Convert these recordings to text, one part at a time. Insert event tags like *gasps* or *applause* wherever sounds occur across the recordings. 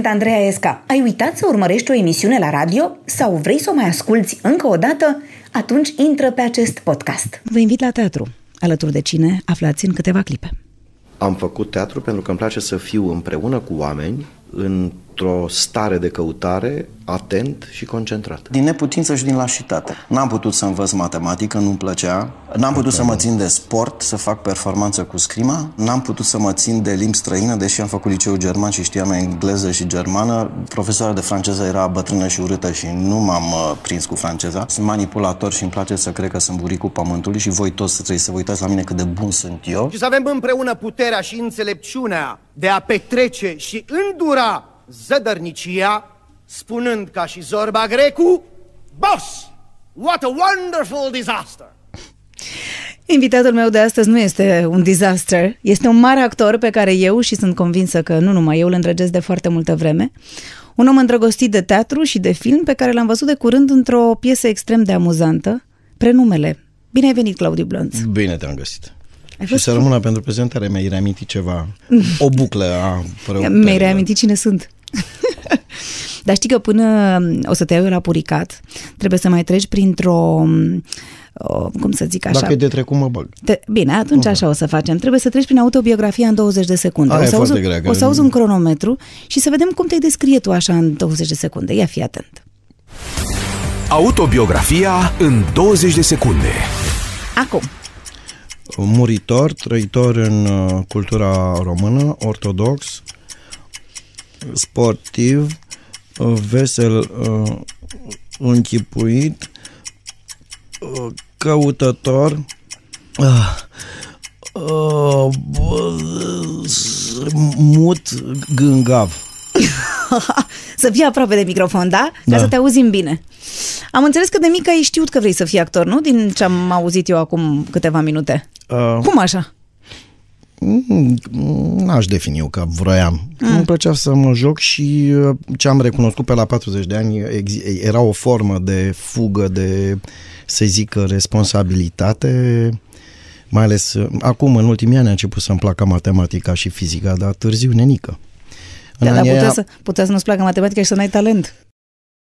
Sunt Andreea Esca. Ai uitat să urmărești o emisiune la radio sau vrei să o mai asculți încă o dată? Atunci intră pe acest podcast. Vă invit la teatru. Alături de cine aflați în câteva clipe. Am făcut teatru pentru că îmi place să fiu împreună cu oameni într-o stare de căutare atent și concentrat. Din neputință și din lașitate. N-am putut să învăț matematică, nu-mi plăcea. N-am putut să mă țin de sport, să fac performanță cu scrima. N-am putut să mă țin de limbi străină, deși am făcut liceu german și știam engleză și germană. Profesoara de franceză era bătrână și urâtă și nu m-am uh, prins cu franceza. Sunt manipulator și îmi place să cred că sunt buricul pământului și voi toți trebuie să vă uitați la mine cât de bun sunt eu. Și să avem împreună puterea și înțelepciunea de a petrece și îndura zădărnicia spunând ca și Zorba Grecu, Boss, what a wonderful disaster! Invitatul meu de astăzi nu este un disaster, este un mare actor pe care eu și sunt convinsă că nu numai eu îl îndrăgesc de foarte multă vreme. Un om îndrăgostit de teatru și de film pe care l-am văzut de curând într-o piesă extrem de amuzantă, Prenumele. Bine ai venit, Claudiu Blonț. Bine te-am găsit. Ai Și să rămână pentru prezentare, mi-ai reamintit ceva, *laughs* o buclă a Mi-ai reamintit cine sunt. *laughs* Dar știi că până o să te iau eu la puricat, trebuie să mai treci printr-o o, cum să zic așa. Dacă e de trecut, mă bag. Te, bine, atunci așa o să facem. Trebuie să treci prin autobiografia în 20 de secunde. Aia o e să, auzi, foarte grea, că- o să auzi un cronometru și să vedem cum te descrie tu așa în 20 de secunde. Ia fi atent. Autobiografia în 20 de secunde. Acum, Muritor, trăitor în uh, cultura română, ortodox, sportiv, uh, vesel, uh, închipuit, uh, căutător, uh, uh, bă, mut, gângav. *laughs* să fii aproape de microfon, da? Ca Da. să te auzim bine. Am înțeles că de mic ai știut că vrei să fii actor, nu? Din ce am auzit eu acum câteva minute. Uh, Cum așa? Mm, N-aș defini eu că vroiam. Mm. Îmi plăcea să mă joc și uh, ce am recunoscut pe la 40 de ani exi- era o formă de fugă, de, să zic, responsabilitate, mai ales uh, acum, în ultimii ani, a început să-mi placă matematica și fizica, dar târziu nenică. În Da, dar anii putea aia- să, putea să nu-ți placă matematica și să n-ai talent.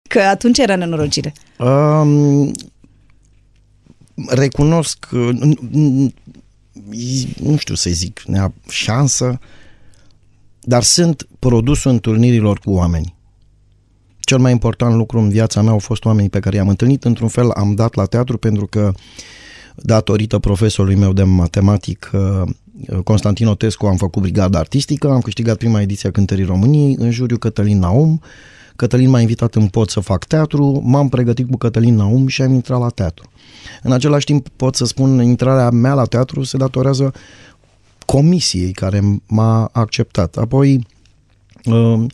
Că atunci era nenorocire. Um, recunosc că n- n- nu știu să zic, nea șansă, dar sunt produsul întâlnirilor cu oameni. Cel mai important lucru în viața mea au fost oamenii pe care i-am întâlnit. Într-un fel am dat la teatru pentru că datorită profesorului meu de matematică Constantin Otescu am făcut brigada artistică, am câștigat prima ediție a Cântării României în juriu Cătălin Naum. Cătălin m-a invitat în pot să fac teatru, m-am pregătit cu Cătălin Naum și am intrat la teatru. În același timp pot să spun, intrarea mea la teatru se datorează comisiei care m-a acceptat. Apoi uh,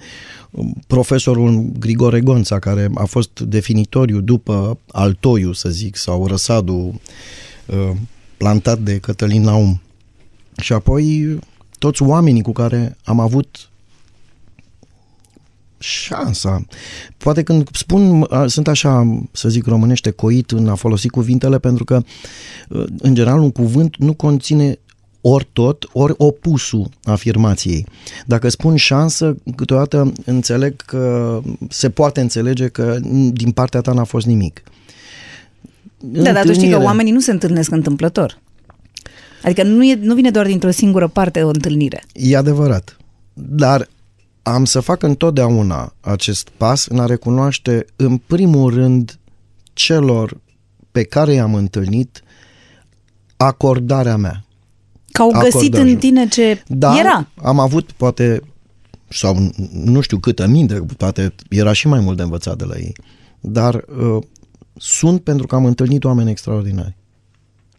profesorul Grigore Gonța, care a fost definitoriu după Altoiu, să zic, sau Răsadu, uh, plantat de Cătălin Naum. Și apoi toți oamenii cu care am avut șansa. Poate când spun, a, sunt așa, să zic românește, coit în a folosi cuvintele, pentru că, uh, în general, un cuvânt nu conține ori tot, ori opusul afirmației. Dacă spun șansă, câteodată înțeleg că se poate înțelege că din partea ta n-a fost nimic. Da, dar tu știi că Întâlnire. oamenii nu se întâlnesc întâmplător. Adică nu, e, nu vine doar dintr-o singură parte o întâlnire. E adevărat. Dar am să fac întotdeauna acest pas în a recunoaște, în primul rând, celor pe care i-am întâlnit acordarea mea. Că au găsit Acordajul. în tine ce Da, era. am avut poate, sau nu știu câtă minte, poate era și mai mult de învățat de la ei. Dar uh, sunt pentru că am întâlnit oameni extraordinari.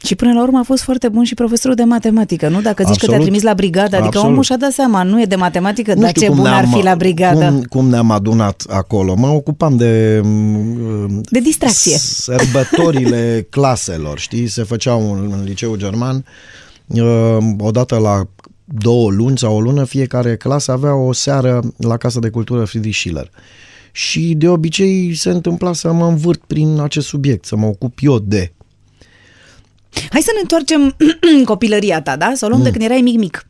Și până la urmă a fost foarte bun și profesorul de matematică, nu? Dacă zici că te-a Absolut. trimis la brigadă, adică Absolut. omul și-a dat seama, nu e de matematică, Nu dar știu ce cum bun ar ne-am- fi la brigadă. Cum, cum ne-am adunat acolo. Mă ocupam de... mm, De distracție. Sărbătorile *laughs* claselor, știi? Se făceau în, în liceu german uh, odată la două luni sau o lună, fiecare clasă avea o seară la Casa de Cultură Friedrich Schiller. Și de obicei se întâmpla să mă învârt prin acest subiect, să mă ocup eu de. Hai să ne întoarcem *clears throat* în copilăria ta, da? Să o luăm Mm. de când erai mic-mic.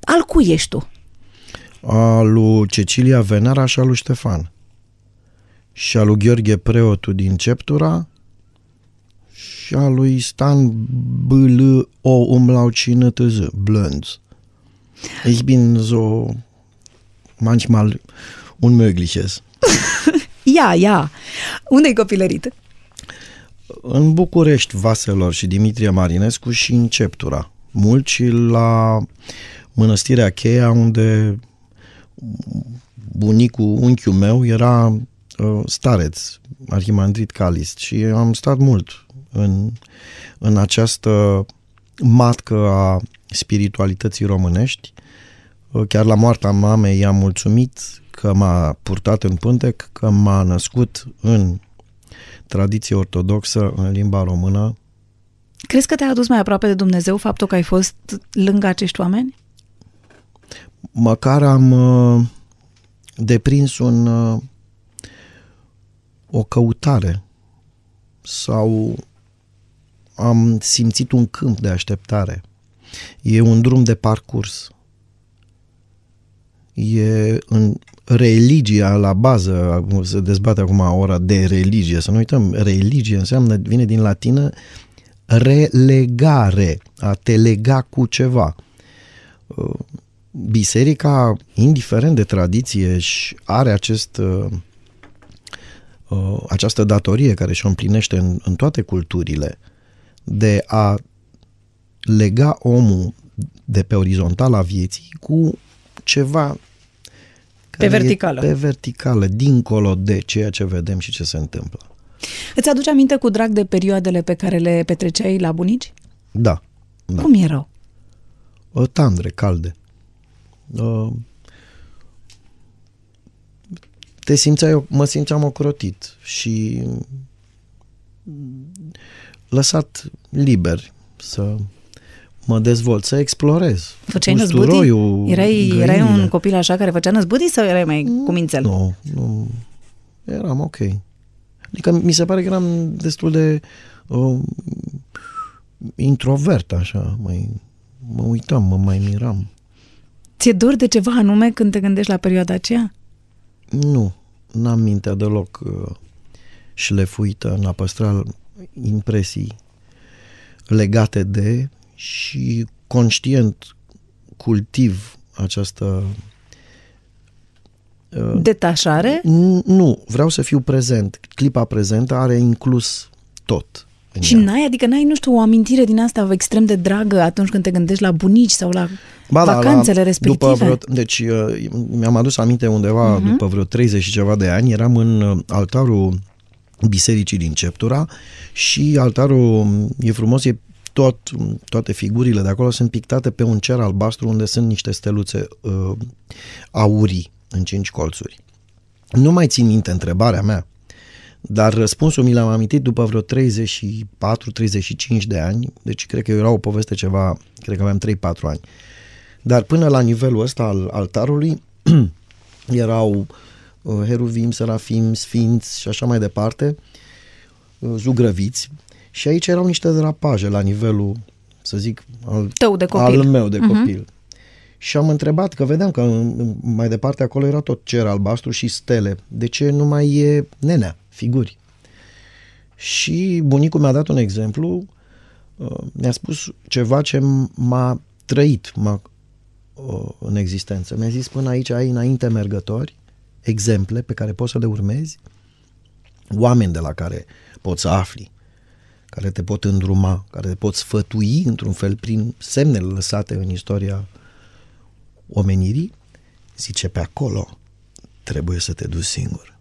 Al cui ești tu? a lui Cecilia Venera și a lui Ștefan. Și a lui Gheorghe Preotu din Ceptura și a lui Stan B.L. O Umlaut tz, Blönz. Ich bin so manchmal unmögliches. *laughs* Ia, ia! Unde-ai copilărit? În București, Vaselor și Dimitrie Marinescu și în Ceptura. Mult și la mănăstirea Cheia, unde bunicul, unchiul meu era uh, stareț, arhimandrit calist și am stat mult în, în această matcă a spiritualității românești. Uh, chiar la moartea mamei i-am mulțumit că m-a purtat în pântec, că m-a născut în tradiție ortodoxă, în limba română. Crezi că te-a adus mai aproape de Dumnezeu faptul că ai fost lângă acești oameni? Măcar am uh, deprins un, uh, o căutare sau am simțit un câmp de așteptare. E un drum de parcurs. E în religia la bază, se dezbate acum ora de religie, să nu uităm, religie înseamnă, vine din latină relegare, a te lega cu ceva. Biserica, indiferent de tradiție, și are acest, această datorie care și-o împlinește în, în toate culturile de a lega omul de pe orizontala vieții cu ceva pe verticală. pe verticală, dincolo de ceea ce vedem și ce se întâmplă. Îți aduce aminte cu drag de perioadele pe care le petreceai la bunici? Da. da. Cum erau? O tandre, calde. Uh, te simțeai, mă simțeam ocrotit și lăsat liber să mă dezvolt, să explorez. Făceai năzbudii? Erai, erai un copil așa care făcea năzbudii sau erai mai cu mințel? Nu, nu. Eram ok. Adică mi se pare că eram destul de uh, introvert așa, mai, mă uitam, mă mai miram. Ți-e dor de ceva anume când te gândești la perioada aceea? Nu, n-am mintea deloc uh, șlefuită în a păstra impresii legate de și conștient cultiv această uh, Detașare? Nu, vreau să fiu prezent. Clipa prezentă are inclus tot. Și ea. n-ai, adică n-ai, nu știu, o amintire din asta extrem de dragă atunci când te gândești la bunici sau la ba, vacanțele la, la, respective? După vreo, deci uh, mi-am adus aminte undeva uh-huh. după vreo 30 și ceva de ani, eram în uh, altarul bisericii din Ceptura și altarul e frumos, e tot, toate figurile de acolo sunt pictate pe un cer albastru unde sunt niște steluțe uh, aurii în cinci colțuri. Nu mai țin minte întrebarea mea, dar răspunsul mi l-am amintit după vreo 34-35 de ani, deci cred că era o poveste ceva, cred că aveam 3-4 ani. Dar până la nivelul ăsta al altarului *clears throat* erau uh, heruvim, serafim, sfinți și așa mai departe, uh, zugrăviți, și aici erau niște drapaje la nivelul, să zic, al, Tău de copil. al meu de uh-huh. copil. Și am întrebat, că vedeam că mai departe acolo era tot cer albastru și stele. De ce nu mai e nenea, figuri? Și bunicul mi-a dat un exemplu, uh, mi-a spus ceva ce m-a trăit m-a, uh, în existență. Mi-a zis, până aici ai înainte mergători, exemple pe care poți să le urmezi, oameni de la care poți să afli care te pot îndruma, care te pot sfătui într-un fel prin semnele lăsate în istoria omenirii, zice pe acolo trebuie să te duci singur.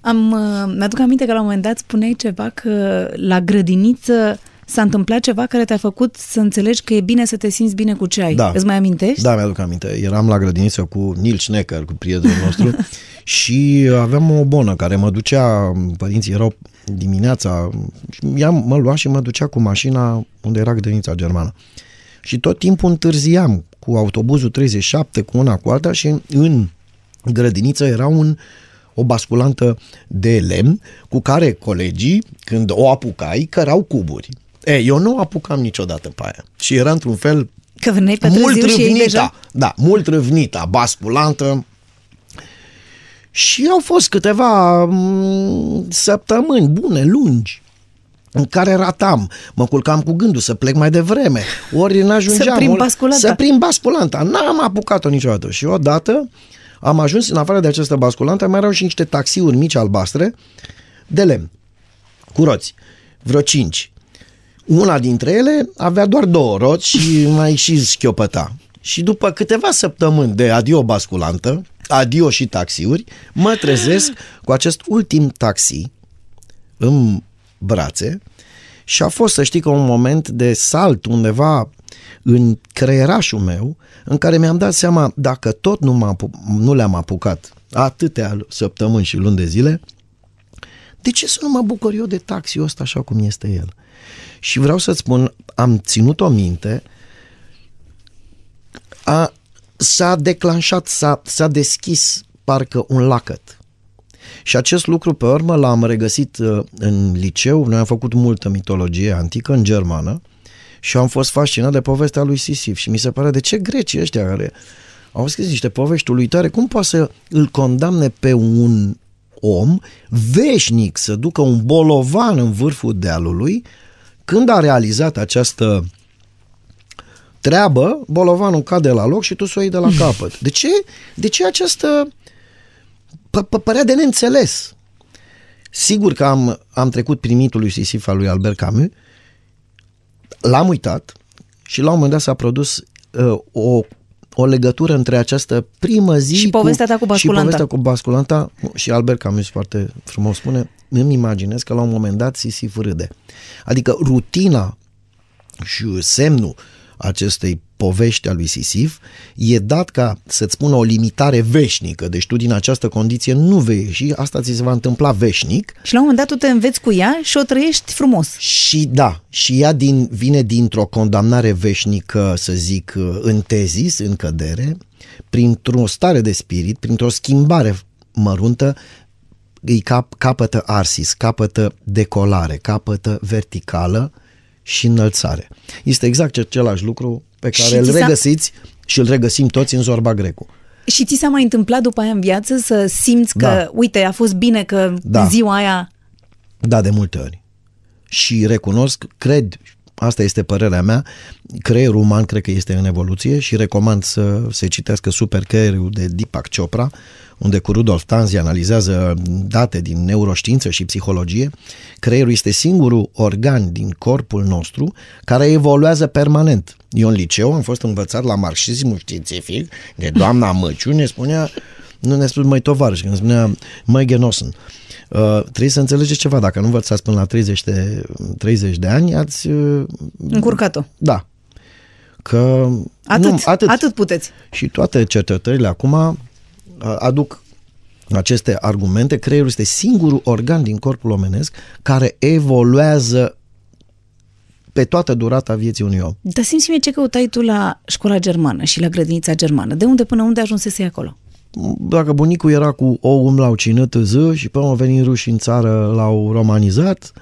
Am, uh, mi-aduc aminte că la un moment dat spuneai ceva că la grădiniță s-a întâmplat ceva care te-a făcut să înțelegi că e bine să te simți bine cu ce ai. Da. Îți mai amintești? Da, mi-aduc aminte. Eram la grădiniță cu Nil Schnecker, cu prietenul *laughs* nostru și aveam o bonă care mă ducea, părinții erau dimineața, ea mă lua și mă ducea cu mașina unde era grădinița germană. Și tot timpul întârziam cu autobuzul 37, cu una cu alta și în grădiniță era un o basculantă de lemn cu care colegii, când o apucai, cărau cuburi. E, eu nu apucam niciodată pe aia. Și era într-un fel Că veneai pe târziu mult și ei râvnita, deja... da, mult râvnita, basculantă. Și au fost câteva m, săptămâni bune, lungi, în care ratam, mă culcam cu gândul să plec mai devreme, ori n-ajungeam. Să prind ori- basculanta. Să prind basculanta. N-am apucat-o niciodată. Și odată am ajuns, în afară de această basculantă, mai erau și niște taxiuri mici albastre de lemn, cu roți, vreo cinci. Una dintre ele avea doar două roți și *laughs* mai și schiopăta. Și după câteva săptămâni de adio basculantă, adio și taxiuri, mă trezesc *gasps* cu acest ultim taxi în brațe și a fost, să știi, că un moment de salt undeva în creierașul meu în care mi-am dat seama dacă tot nu, m-am, apu- nu le-am apucat atâtea săptămâni și luni de zile, de ce să nu mă bucur eu de taxiul ăsta așa cum este el? Și vreau să-ți spun, am ținut o minte, a, s-a declanșat, s-a, s-a deschis parcă un lacăt. Și acest lucru pe urmă l-am regăsit uh, în liceu, noi am făcut multă mitologie antică în germană și am fost fascinat de povestea lui Sisif și mi se pare de ce grecii ăștia care au scris niște povești uluitoare, cum poate să îl condamne pe un om veșnic să ducă un bolovan în vârful dealului când a realizat această treabă, bolovanul cade la loc și tu să o iei de la *laughs* capăt. De ce, de ce această p- p- părea de neînțeles? Sigur că am, am trecut prin mitul lui Sisif al lui Albert Camus, l-am uitat și la un moment dat s-a produs uh, o, o legătură între această primă zi Și povestea ta cu și basculanta. povestea cu basculanta și Albert Camus foarte frumos spune, îmi imaginez că la un moment dat Sisif râde. Adică rutina și semnul acestei povești a lui Sisif e dat ca să-ți spună o limitare veșnică, deci tu din această condiție nu vei ieși, asta ți se va întâmpla veșnic Și la un moment dat tu te înveți cu ea și o trăiești frumos. și da, și ea din, vine dintr-o condamnare veșnică, să zic, în tezis, în cădere, printr-o stare de spirit, printr-o schimbare măruntă, îi cap, capătă arsis, capătă decolare, capătă verticală și înălțare. Este exact același lucru pe Și care îl ți s-a- regăsiți și îl regăsim toți în Zorba Grecu. Și ți s-a mai întâmplat după aia în viață să simți că, Da. uite, a fost bine că Da. ziua aia... Da, de multe ori. Și recunosc, cred, asta este părerea mea, creierul uman cred că este în evoluție și recomand să se citească Super Creierul de Deepak Chopra, unde cu Rudolf Tanzi analizează date din neuroștiință și psihologie. Creierul este singurul organ din corpul nostru care evoluează permanent. Eu în liceu am fost învățat la marxismul științific de doamna *laughs* Măciu, ne spunea nu ne spune mai tovarăș, când spunea mai genosen. Uh, trebuie să înțelegeți ceva, dacă nu învățați până la 30 de, 30 de ani, ați... Uh, Încurcat-o. da. Că... Atât, nu, atât. atât puteți. Și toate cercetările acum uh, aduc aceste argumente. Creierul este singurul organ din corpul omenesc care evoluează pe toată durata vieții unui om. Dar simți mie ce căutai tu la școala germană și la grădinița germană. De unde până unde ajunsese acolo? Dacă bunicul era cu ou, l-au ținut ză și până au venit ruși în țară, l-au romanizat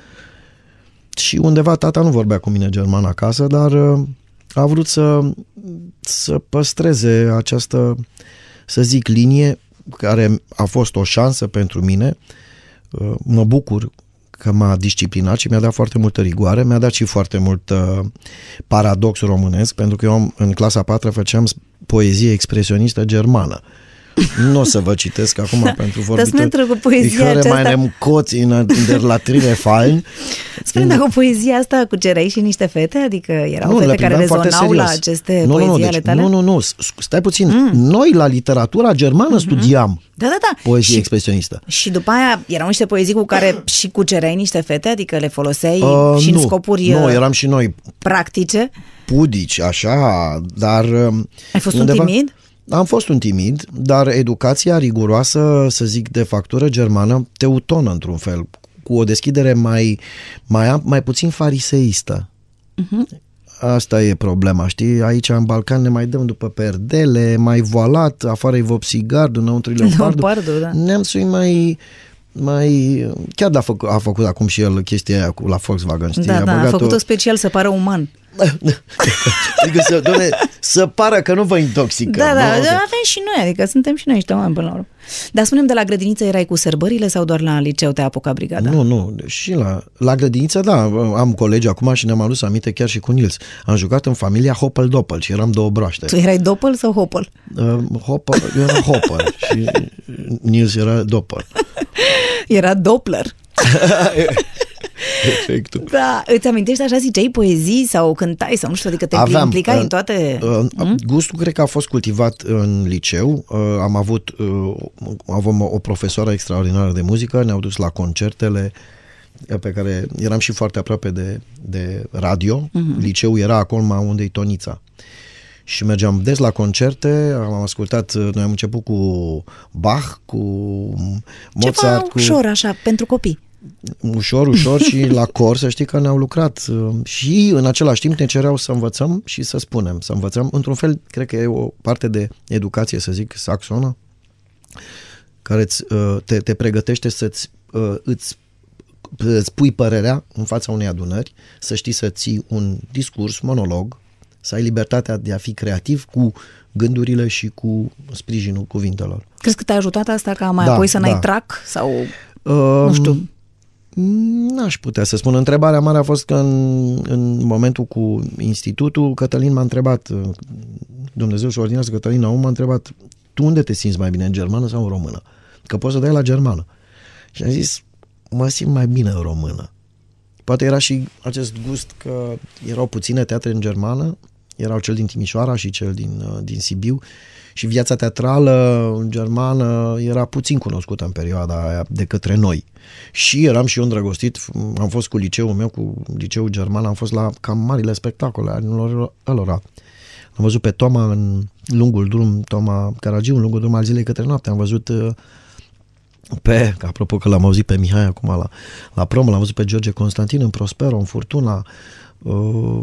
și undeva tata nu vorbea cu mine german acasă, dar uh, a vrut să, să păstreze această, să zic, linie care a fost o șansă pentru mine. Uh, Mă bucur că m-a disciplinat și mi-a dat foarte multă rigoare, mi-a dat și foarte mult uh, paradox românesc, pentru că eu am, în clasa 4 făceam poezie expresionistă germană. Nu o să vă citesc acum pentru vorbitor. spune-te cu poezia Ich höre aceasta. meinem Kotz in, in der Latrine fallen. Spune dacă cu poezia asta cucereai și niște fete? Adică erau Nu, le fete care priveam foarte rezonau la serios. aceste nu, poezii nu, nu, ale deci, tale? Nu, nu, nu, s- stai puțin. Mm. Noi la literatura germană studiam Da, da, da. poezie Și- expresionistă. Și după aia erau niște poezii cu care și cucereai niște fete, adică le foloseai Uh, și în nu, scopuri nu, uh, eram și noi practice. pudici, așa, dar... um, Ai fost un timid? Am fost un timid, dar educația riguroasă, să zic, de factură germană, teutonă într-un fel, cu o deschidere mai, mai, am- mai puțin fariseistă. Mhm. Asta e problema, știi? Aici în Balcan ne mai dăm după perdele, mai voalat, afară e vopsigardul, înăuntru e leopardul. *laughs* Leopardul, da. Neamțul e mai, mai... Chiar da, a făcut, a făcut acum și el chestia aia cu la Volkswagen, știi? Da, da, a băgat făcut-o special să pară uman. *laughs* adică să, doamne, să pară că nu vă intoxică. Da, da, nu? da, Ok. avem și noi, adică suntem și noi niște oameni până la urmă. Dar spunem de la grădiniță erai cu sărbările sau doar la liceu te-a apucat brigada? Nu, nu, și la, la grădiniță, da, am colegi acum și ne-am adus aminte chiar și cu Nils. Am jucat în familia Hopel Doppel și eram două broaște. Tu erai Doppel sau Hopel? Uh, Hopper, eu eram Hopper *laughs* și Nils era Doppel. Era Doppler. *laughs* *laughs* Efectul. Da, îți amintești așa, ziceai poezii sau cântai sau nu știu, adică te Aveam, implicai uh, în toate... Uh, gustul cred că a fost cultivat în liceu. Uh, am avut uh, avem o profesoară extraordinară de muzică, ne-au dus la concertele uh, pe care eram și foarte aproape de, de radio. Uh-huh. Liceul era acolo unde e Tonița. Și mergeam des la concerte, am ascultat, uh, noi am început cu Bach, cu Mozart, Ceva cu ușor așa, pentru copii. Ușor, ușor și la cor să știi că ne-au lucrat uh, și în același timp ne cereau să învățăm și să spunem, să învățăm. Într-un fel, cred că e o parte de educație, să zic, saxonă, care îți, uh, te, te pregătește să-ți uh, îți, îți pui părerea în fața unei adunări, să știi să ții un discurs, monolog, să ai libertatea de a fi creativ cu gândurile și cu sprijinul cuvintelor. Crezi că te-a ajutat asta ca mai Da, apoi să n-ai da. trac? Sau, Um, nu știu, N-aș putea să spun. Întrebarea mare a fost că în, în momentul cu institutul, Cătălin m-a întrebat, uh, Dumnezeu și ordinează Cătălin Naum m-a întrebat, tu unde te simți mai bine, în germană sau în română? Că poți să dai la germană. Și am zis, mă simt mai bine în română. Poate era și acest gust că erau puține teatre în germană, erau cel din Timișoara și cel din, uh, din Sibiu și viața teatrală în germană era puțin cunoscută în perioada aia de către noi. Și eram și eu îndrăgostit, am fost cu liceul meu, cu liceul german, am fost la cam marile spectacole anilor ălora. Am văzut pe Toma în lungul drum, Toma Caragiu în lungul drum al zilei către noapte, am văzut uh, pe, că apropo că l-am auzit pe Mihai acum la, la promo, l-am văzut pe George Constantin în Prospero, în Furtuna, uh,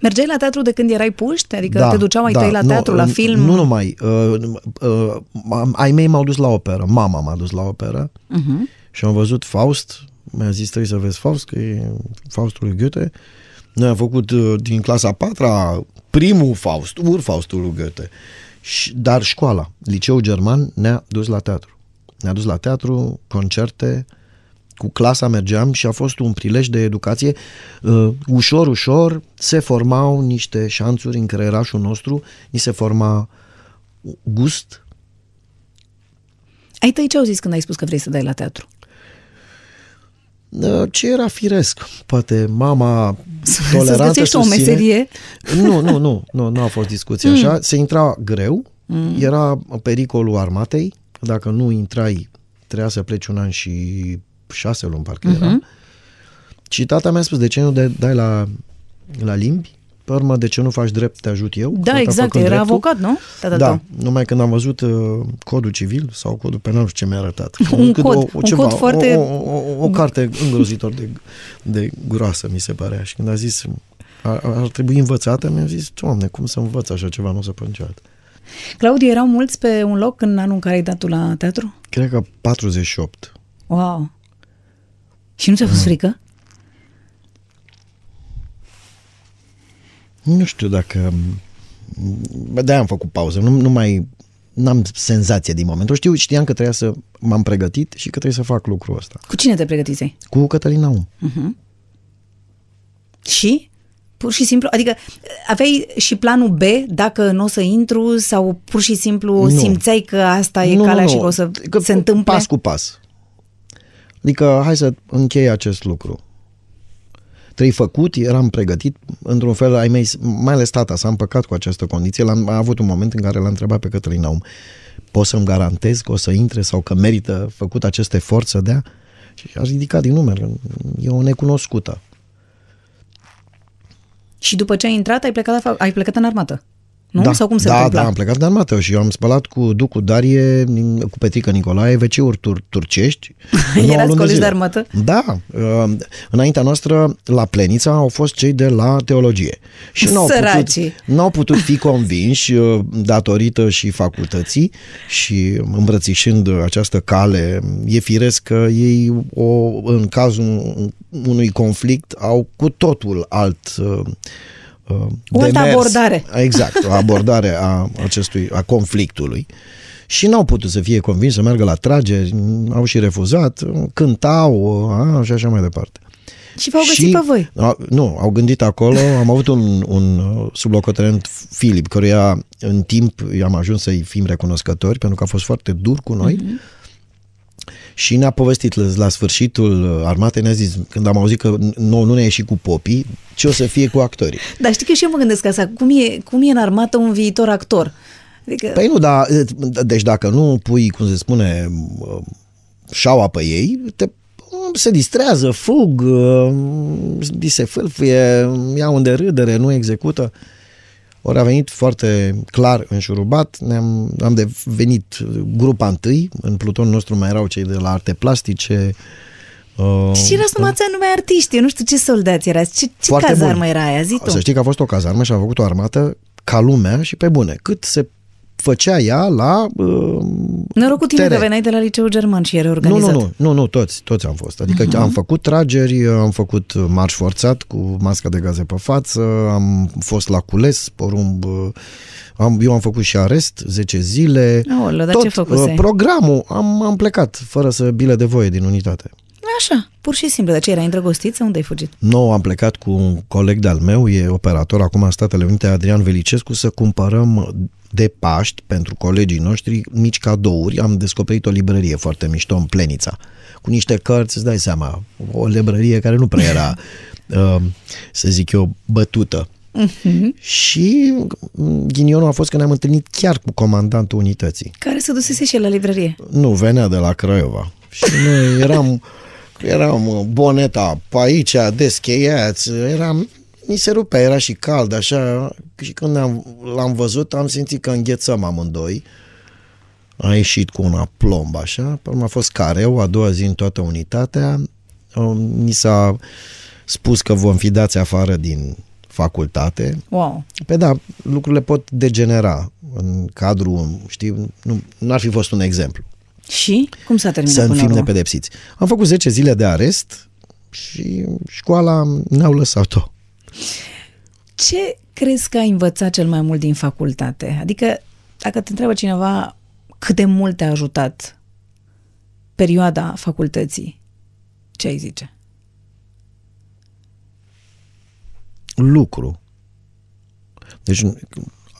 mergeai la teatru de când erai puști? Adică te duceau ai tăi la nu, teatru, la uh, film? Nu numai. Uh, uh, am- ai mei m-au dus la operă. Mama m-a dus la operă Uh-huh. și am văzut Faust. Mi-a zis trebuie să vezi Faust, că e Faustul lui Goethe. Noi am făcut uh, din clasa a patra primul Faust, ur Faustul lui Goethe. Și, dar școala, liceul german ne-a dus la teatru. Ne-a dus la teatru, concerte, cu clasa mergeam și a fost un prilej de educație. Uh, ușor, ușor se formau niște șanțuri în creierașul nostru, ni se forma gust. Ai tăi ce au zis când ai spus că vrei să dai la teatru? Uh, ce era firesc? Poate mama Să tolerantă găsești o susține- meserie? Nu, nu, nu, nu, nu a fost discuție așa. Se intra greu, era pericolul armatei, că dacă nu intrai, trebuia să pleci un an și șase luni, parcă era. Și tata mi-a spus, de ce nu de- dai la, la limbi? Pe urmă, de ce nu faci drept, te ajut eu? Da, Tata exact, făcând era dreptul. avocat, nu? Tata Da, tău. numai când am văzut uh, codul civil sau codul penal, nu știu ce mi-a arătat. *laughs* Un Cât cod, un cod foarte- O, o, o, o carte îngrozitor de, de groasă, mi se părea. Și când a zis, ar, ar trebui învățată, mi-a zis, doamne, cum să învăț așa ceva, nu o să pot niciodată. Claudiu, erau mulți pe un loc în anul în care ai dat tu la teatru? Cred că 48. Wow! Și nu ți-a Mm. fost frică? Nu știu dacă... Bă, de am făcut pauză, nu, nu mai... N-am senzație din momentul. Știu, știam că trebuia să m-am pregătit și că trebuie să fac lucrul ăsta. Cu cine te pregătisei? Cu Cătălin Naum. Și? Pur și simplu, adică aveai și planul B dacă nu o să intru sau pur și simplu Nu. simțeai că asta e Nu, calea nu, și nu. că o să Că se întâmple? Pas cu pas. Adică hai să închei acest lucru. Trei făcut, eram pregătit, într-un fel ai mei, mai ales tata, s-a împăcat cu această condiție. L-am, a avut un moment în care l-a întrebat pe Cătălin Naum, poți să-mi garantezi că o să intre sau că merită făcut acest efort să dea? Și a ridicat din numeri, e o necunoscută. Și după ce ai intrat, ai plecat, afa- ai plecat în armată. Nu? Da, Sau cum se da, întâmpla? da, am plecat de armată și eu am spălat cu Ducu Darie, cu Petrica Nicolae, wc tur- turcești. *laughs* în nouă Erați luni colegi zile. de armată? Da. uh, Înaintea noastră, la Plenița, au fost cei de la teologie. Și n-au putut, Săracii. n-au putut fi convinși uh, datorită și facultății și îmbrățișând această cale, e firesc că ei, o, în cazul unui conflict, au cu totul alt uh, uh, O altă demers. abordare. Exact, o abordare a acestui, a conflictului. Și n-au putut să fie convins să meargă la trageri, au și refuzat, cântau a, și așa mai departe. Și v-au găsit pe voi. A, nu, au gândit acolo, am avut un, un uh, sublocotenent Filip, căruia în timp i-am ajuns să-i fim recunoscători, pentru că a fost foarte dur cu noi. Mm-hmm. Și ne-a povestit la, la sfârșitul uh, armatei, ne-a zis, când am auzit că nu, nu ne-a ieșit cu popii, ce o să fie cu actorii. Dar știi că și eu mă gândesc asta, cum e, cum e în armată un viitor actor? Adică, Păi nu, dar, deci dacă nu pui, cum se spune, uh, șaua pe ei, te, se distrează, fug, uh, li se fâlfâie, iau în derâdere, nu execută. Ori a venit foarte clar înșurubat, ne-am, am devenit grupa întâi, în plutonul nostru mai erau cei de la arte plastice. Uh, și erați numai, numai artiști, eu nu știu ce soldați erați, ce, ce Foarte cazarmă bun. era aia, zi tu. Să știi că a fost o cazarmă și am făcut o armată ca lumea și pe bune. Cât se făcea ea la uh, Noroc cu tine teren. că veneai de la liceu german și era Nu, organizat. nu, nu, nu, nu, toți, toți am fost. Adică uh-huh. am făcut trageri, am făcut marș forțat cu masca de gaze pe față, am fost la cules, porumb, am, eu am făcut și arest, 10 zile. Aoleu, dar Tot ce făcuse? uh, programul, am, am plecat fără să bile de voie din unitate. Așa, pur și simplu. Dar ce, erai îndrăgostit sau unde ai fugit? Nou am plecat cu un coleg de-al meu, e operator acum în Statele Unite, Adrian Velicescu, să cumpărăm de Paști pentru colegii noștri mici cadouri. Am descoperit o librărie foarte mișto în Plenița, cu niște cărți, îți dai seama, o librărie care nu prea era, *laughs* uh, să zic eu, bătută. Uh-huh. Și ghinionul a fost că ne-am întâlnit chiar cu comandantul unității. Care se dusese și el la librărie? Nu, venea de la Craiova. Și noi eram, eram boneta pe aici, descheiați, eram, mi se rupea, era și cald, așa, și când am, l-am văzut, am simțit că înghețăm amândoi. A ieșit cu una plomb, așa, pe urmă a fost careu, a doua zi în toată unitatea, mi s-a spus că vom fi dați afară din facultate. Wow. Pe da, lucrurile pot degenera în cadrul, știi, nu, nu ar fi fost un exemplu. Și? Cum s-a terminat Să până fim la urmă? nepedepsiți. Am făcut 10 zile de arest și școala ne-au lăsat-o. Ce crezi că ai învățat cel mai mult din facultate? Adică, dacă te întreabă cineva cât de mult te-a ajutat perioada facultății, ce ai zice? Lucru. Deci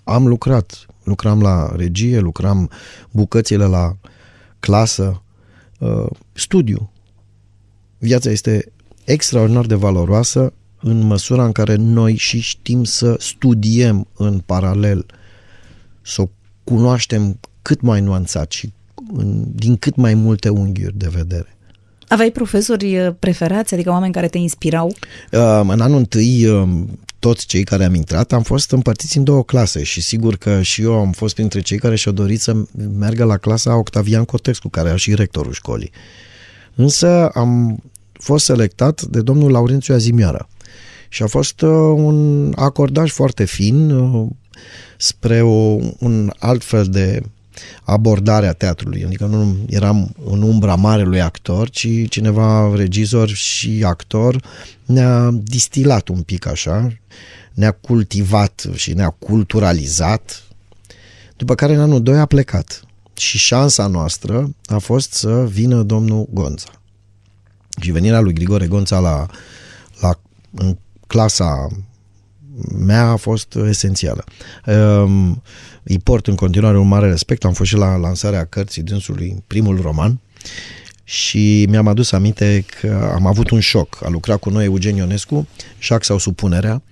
am lucrat. Lucram la regie, lucram bucățile la clasă, uh, studiu. Viața este extraordinar de valoroasă în măsura în care noi și știm să studiem în paralel, să o cunoaștem cât mai nuanțat și în, din cât mai multe unghiuri de vedere. Aveai profesori uh, preferați, adică oameni care te inspirau? Uh, în anul întâi, uh, toți cei care am intrat am fost împărțiți în două clase și sigur că și eu am fost printre cei care și-au dorit să meargă la clasa Octavian Cotescu, care era și rectorul școlii. Însă am fost selectat de domnul Laurențiu Azimioară și a fost uh, un acordaj foarte fin uh, spre o, un alt fel de abordare a teatrului. Adică nu eram în umbra marelui actor, ci cineva, regizor și actor, ne-a distilat un pic așa, ne-a cultivat și ne-a culturalizat, după care în anul 2 a plecat. Și șansa noastră a fost să vină domnul Gonța. Și venirea lui Grigore Gonța la, la în clasa mea a fost esențială. Um, îi port în continuare un mare respect, am fost și la lansarea cărții dânsului, primul roman, și mi-am adus aminte că am avut un șoc. A lucrat cu noi Eugen Ionescu, șac sau supunerea,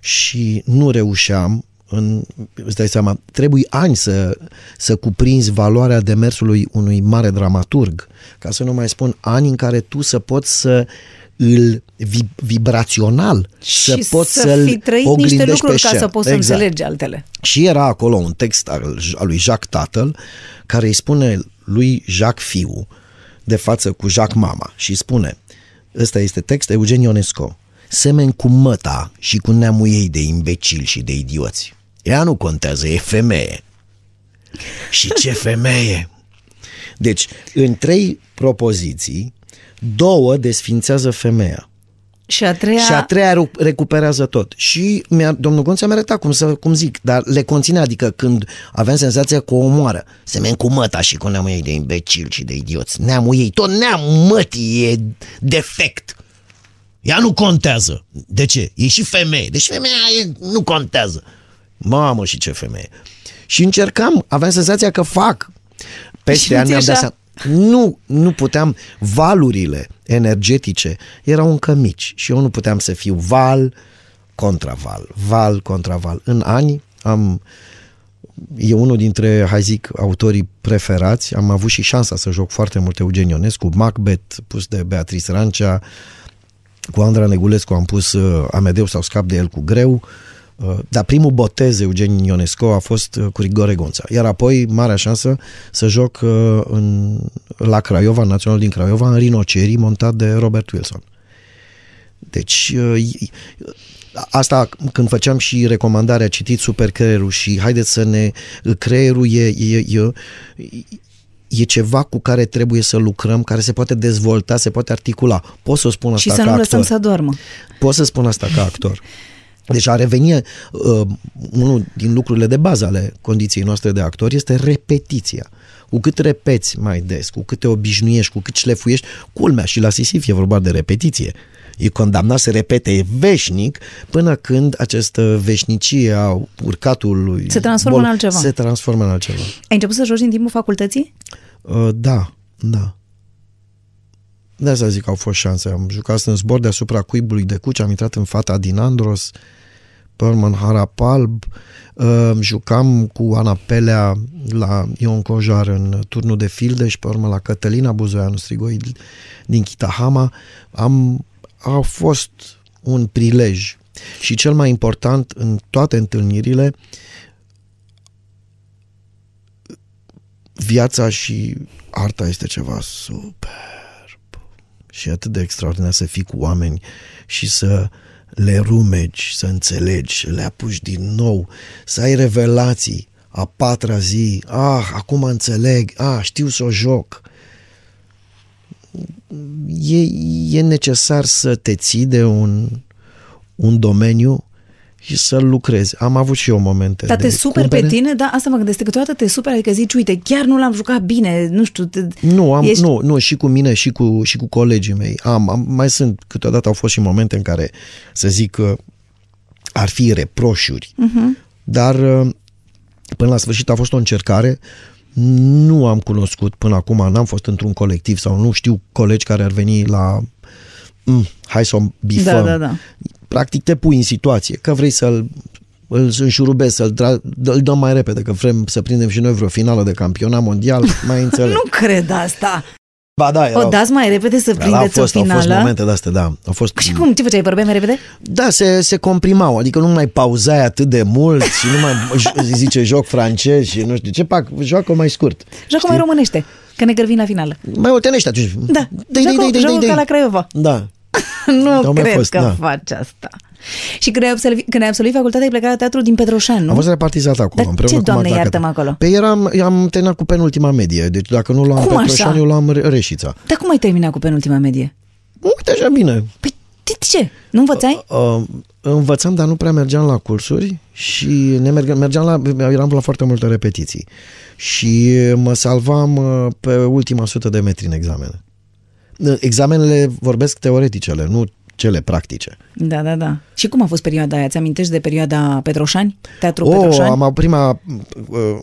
și nu reușeam în, îți dai seama, trebuie ani să, să cuprinzi valoarea demersului unui mare dramaturg, ca să nu mai spun ani în care tu să poți să îl vi- vibrațional și să poți să să-l fi trăit oglindești niște lucruri pe ca scenă. să poți să înțelegi altele. Și era acolo un text al, al lui Jacques Tatăl care îi spune lui Jacques Fiu de față cu Jacques Mama și spune ăsta este text Eugen Ionesco semeni cu măta și cu neamul ei de imbecili și de idioți. Ea nu contează, e femeie. Și ce femeie! Deci, în trei propoziții, două desfințează femeia. Și a treia... Și a treia ru- recuperează tot. Și mi-a, domnul Gonț mi-a arătat cum, să, cum zic, dar le conține, adică când aveam senzația că o omoară, semen cu măta și cu neamul ei de imbecil și de idioți. Neamul ei, tot neamul mătii e defect. Ea nu contează. De ce? E și femeie. Deci femeia e, nu contează. Mamă și ce femeie. Și încercam, aveam senzația că fac. Și Peste nu ani mi-am ți dat ieșea. seama. Nu, nu puteam, valurile energetice erau încă mici și eu nu puteam să fiu val contra val, val contra val. În ani am, e unul dintre, hai zic, autorii preferați, am avut și șansa să joc foarte mult Eugen Ionescu, Macbeth, pus de Beatrice Rancea, cu Andra Negulescu am pus uh, Amedeu sau scap de el cu greu, uh, dar primul botez Eugen Ionescu a fost uh, cu Rigore Gonța. Iar apoi, marea șansă să joc uh, în, la Craiova, în Național din Craiova, în Rinocerii, montat de Robert Wilson. Deci, uh, asta când făceam și recomandarea, citiți super creierul și haideți să ne... Creierul e, e, e, e ceva cu care trebuie să lucrăm, care se poate dezvolta, se poate articula. Pot să o spun Și asta să ca nu lăsăm actor. să doarmă. Pot să spun asta ca actor. *laughs* Deci a reveni uh, unul din lucrurile de bază ale condiției noastre de actor este repetiția. Cu cât repeți mai des, cu cât te obișnuiești, cu cât șlefuiești, culmea și la Sisif e vorba de repetiție. E condamnat să repete veșnic până când această veșnicie a urcatului Se transformă în altceva. Se transformă în altceva. Ai început să joci în timpul facultății? Uh, da, da. De asta zic că au fost șanse. Am jucat în zbor deasupra cuibului de cuci, am intrat în Fata din Andros, pe urmă în Harapalb, uh, jucam cu Ana Pelea la Ion Cojar în turnul de fildeș și pe urmă la Cătălina Buzoianu Strigoi din Chitahama. Am, a fost un prilej. Și cel mai important în toate întâlnirile viața și arta este ceva superb. Și atât de extraordinar să fii cu oameni și să le rumegi, să înțelegi, să le apuci din nou, să ai revelații a patra zi, ah, acum înțeleg, ah, știu să o joc. E, e necesar să te ții de un, un domeniu și să-l lucrezi. Am avut și eu momente Dar de te super cumpere. pe tine? Da, asta mă gândesc. că Câteodată te super, adică zici, uite, chiar nu l-am jucat bine, nu știu. Te, Nu, am, ești... nu, nu, și cu mine și cu, și cu colegii mei. Am, am, mai sunt, câteodată au fost și momente în care, să zic, că ar fi reproșuri, uh-huh. dar uh, până la sfârșit a fost o încercare. Nu am cunoscut până acum, n-am fost într-un colectiv sau nu știu colegi care ar veni la mm, hai să o bifăm. Da, da, da. Practic te pui în situație, că vrei să-l îl înșurubezi, să-l tra- îl dăm mai repede, că vrem să prindem și noi vreo finală de campionat mondial, *laughs* mai înțeleg. Nu cred asta. Ba da, O dați mai repede să da, prindeți au fost, o finală? Au fost momente de astea, da. Au fost, Și cum? Ce făceai? Vorbeai mai repede? Da, se, se comprimau, adică nu mai pauzai atât de mult și nu mai *laughs* j- zice joc francez și nu știu ce, pac, joacă mai scurt. Joacă mai românește, că ne gărvim la finală. Mai otenește atunci. Da, Dei, dei, joacă, dei, dei, joacă dei, ca la dei. Craiova. Da. *laughs* nu Au mai cred fost, că da. faci asta. Și când ai, absolvit, când ai absolvit facultatea, ai plecat la teatru din Petroșan, nu? Am fost repartizat acolo. Dar împreună ce, cu Doamne, Magda iartă-mă Cătă. acolo? Pe eram, am terminat cu penultima medie, deci dacă nu luam Cum Petroșani, așa? eu luam Re- Reșița. Dar cum ai terminat cu penultima medie? Uite așa bine. Păi, de ce? Nu învățai? Uh, învățam, dar nu prea mergeam la cursuri și ne mergeam, mergeam la, eram la foarte multe repetiții. Și mă salvam uh, pe ultima sută de metri în examene. Examenele vorbesc teoreticele, nu cele practice. Da, da, da. Și cum a fost perioada aia? Ți-amintești de perioada Petroșani? Teatru O, Petroșani? am prima, uh,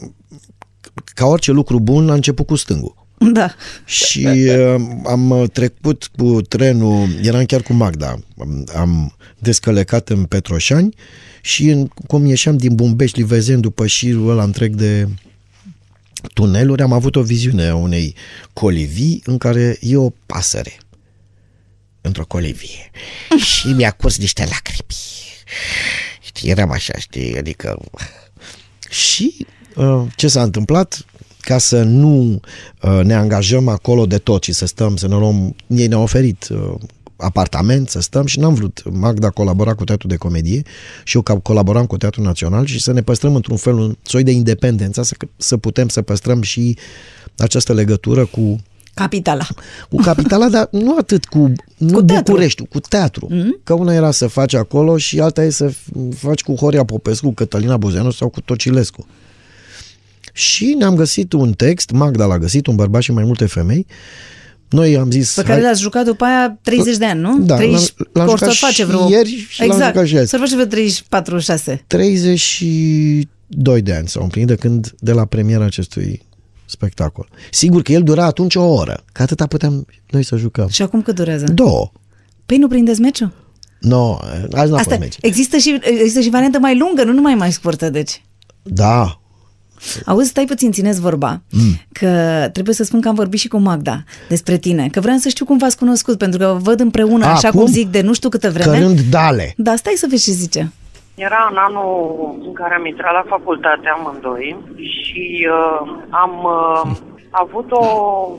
ca orice lucru bun, a început cu stângul. Da. Și uh, am trecut cu trenul, eram chiar cu Magda, am, am descălecat în Petroșani și în, cum ieșeam din Bumbești, livezând după șirul ăla întreg de tuneluri, am avut o viziune a unei colivii în care e o pasăre. într-o colivie *laughs* și mi-a curs niște lacrimi. Știi, eram așa, știi, adică... Și uh, ce s-a întâmplat? Ca să nu uh, ne angajăm acolo de tot și să stăm, să ne luăm... Ei ne-au oferit uh, apartament să stăm și n-am vrut. Magda colabora cu Teatrul de Comedie și eu ca- colaboram cu Teatrul Național și să ne păstrăm într-un fel un soi de independență, să, să putem să păstrăm și această legătură cu Capitala. cu capitala, dar nu atât cu, nu Cu cu teatru. Bucureștiul, cu teatru. Mm-hmm. Că una era să faci acolo și alta e să faci cu Horia Popescu, Cătălina Buzeanu sau cu Tocilescu. Și ne-am găsit un text, Magda l-a găsit, un bărbat și mai multe femei. Noi am zis... Pe care l-ați jucat după aia 30 de ani, nu? Da, 30, l-am- l-am o jucat să face și vreo... ieri și l-am exact, jucat și azi. Să face vreo 34 6 32 de ani s-au împlinit de când, de la premiera acestui spectacol. Sigur că el dura atunci o oră, că atâta puteam noi să jucăm. Și acum cât durează? Două. Păi nu prindeți meciul? No, azi n-a Asta, fost meci. există și, există și variantă mai lungă, nu numai mai scurtă, deci. Da, Auzi, stai puțin, țineți vorba, mm. că trebuie să spun că am vorbit și cu Magda despre tine, că vreau să știu cum v-ați cunoscut, pentru că vă văd împreună, A, așa cum? cum zic, de nu știu câtă vreme. cărând dale. Da, stai să vezi ce zice. Era în anul în care am intrat la facultate amândoi și uh, am uh, avut o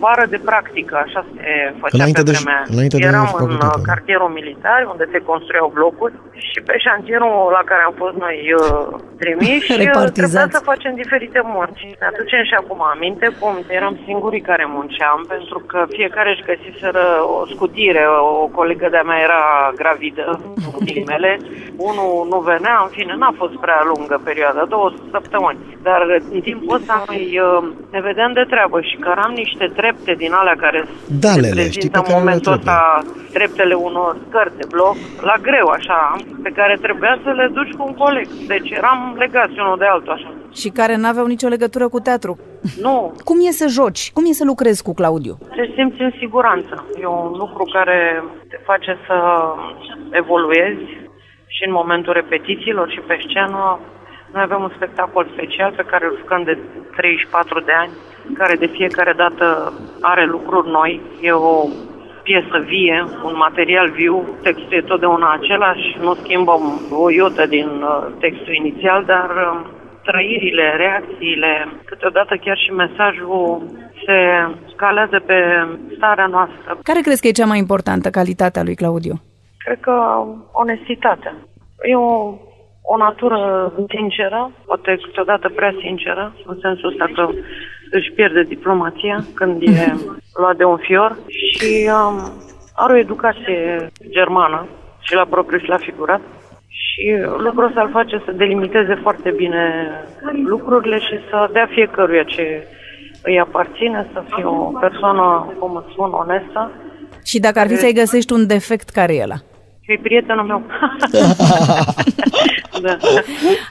vară de practică, așa se făcea Înainte pe de- vremea. înainte de Eram în facultate, uh, da. cartierul militar, unde se construiau blocuri și pe șantierul la care am fost noi uh, trimiși, *laughs* uh, Repartizați. trebuia să facem diferite munci. Ne aducem și acum aminte cum eram singurii care munceam, pentru că fiecare își găsiseră o scutire. O colegă de-a mea era gravidă, cu ghilimele, unul nu venea, în fine, n-a fost prea lungă perioada, două săptămâni. Dar în timpul ăsta noi uh, ne vedeam de treabă și căram niște trepte din alea care Dalele, se știi, prezintă pe în care le momentul trebuie. ăsta treptele unor scări de bloc, la greu așa, pe care trebuia să le duci cu un coleg. Deci eram legați unul de altul așa. Și care n-aveau nicio legătură cu teatru. Nu, Cum e să joci? Cum e să lucrezi cu Claudiu? te simți în siguranță. E un lucru care te face să evoluezi și în momentul repetițiilor și pe scenă. Noi avem un spectacol special pe care îl jucăm de 34 de ani, care de fiecare dată are lucruri noi. E o piesă vie, un material viu, textul e totdeauna același, nu schimbăm o iotă din uh, textul inițial, dar uh, trăirile, reacțiile, câteodată chiar și mesajul se scalează pe starea noastră. Care crezi că e cea mai importantă calitate a lui Claudiu? Cred că onestitatea. E o, o natură sinceră, poate câteodată prea sinceră, în sensul ăsta că își pierde diplomația când e *laughs* luat de un fior și um, are o educație germană și la propriu și la figurat. Și lucrul ăsta îl face să delimiteze foarte bine lucrurile și să dea fiecăruia ce îi aparține, să fie o persoană, cum îți spun, onestă. Și dacă ar fi să-i găsești un defect, care e ăla? E prietenul meu. *laughs* da.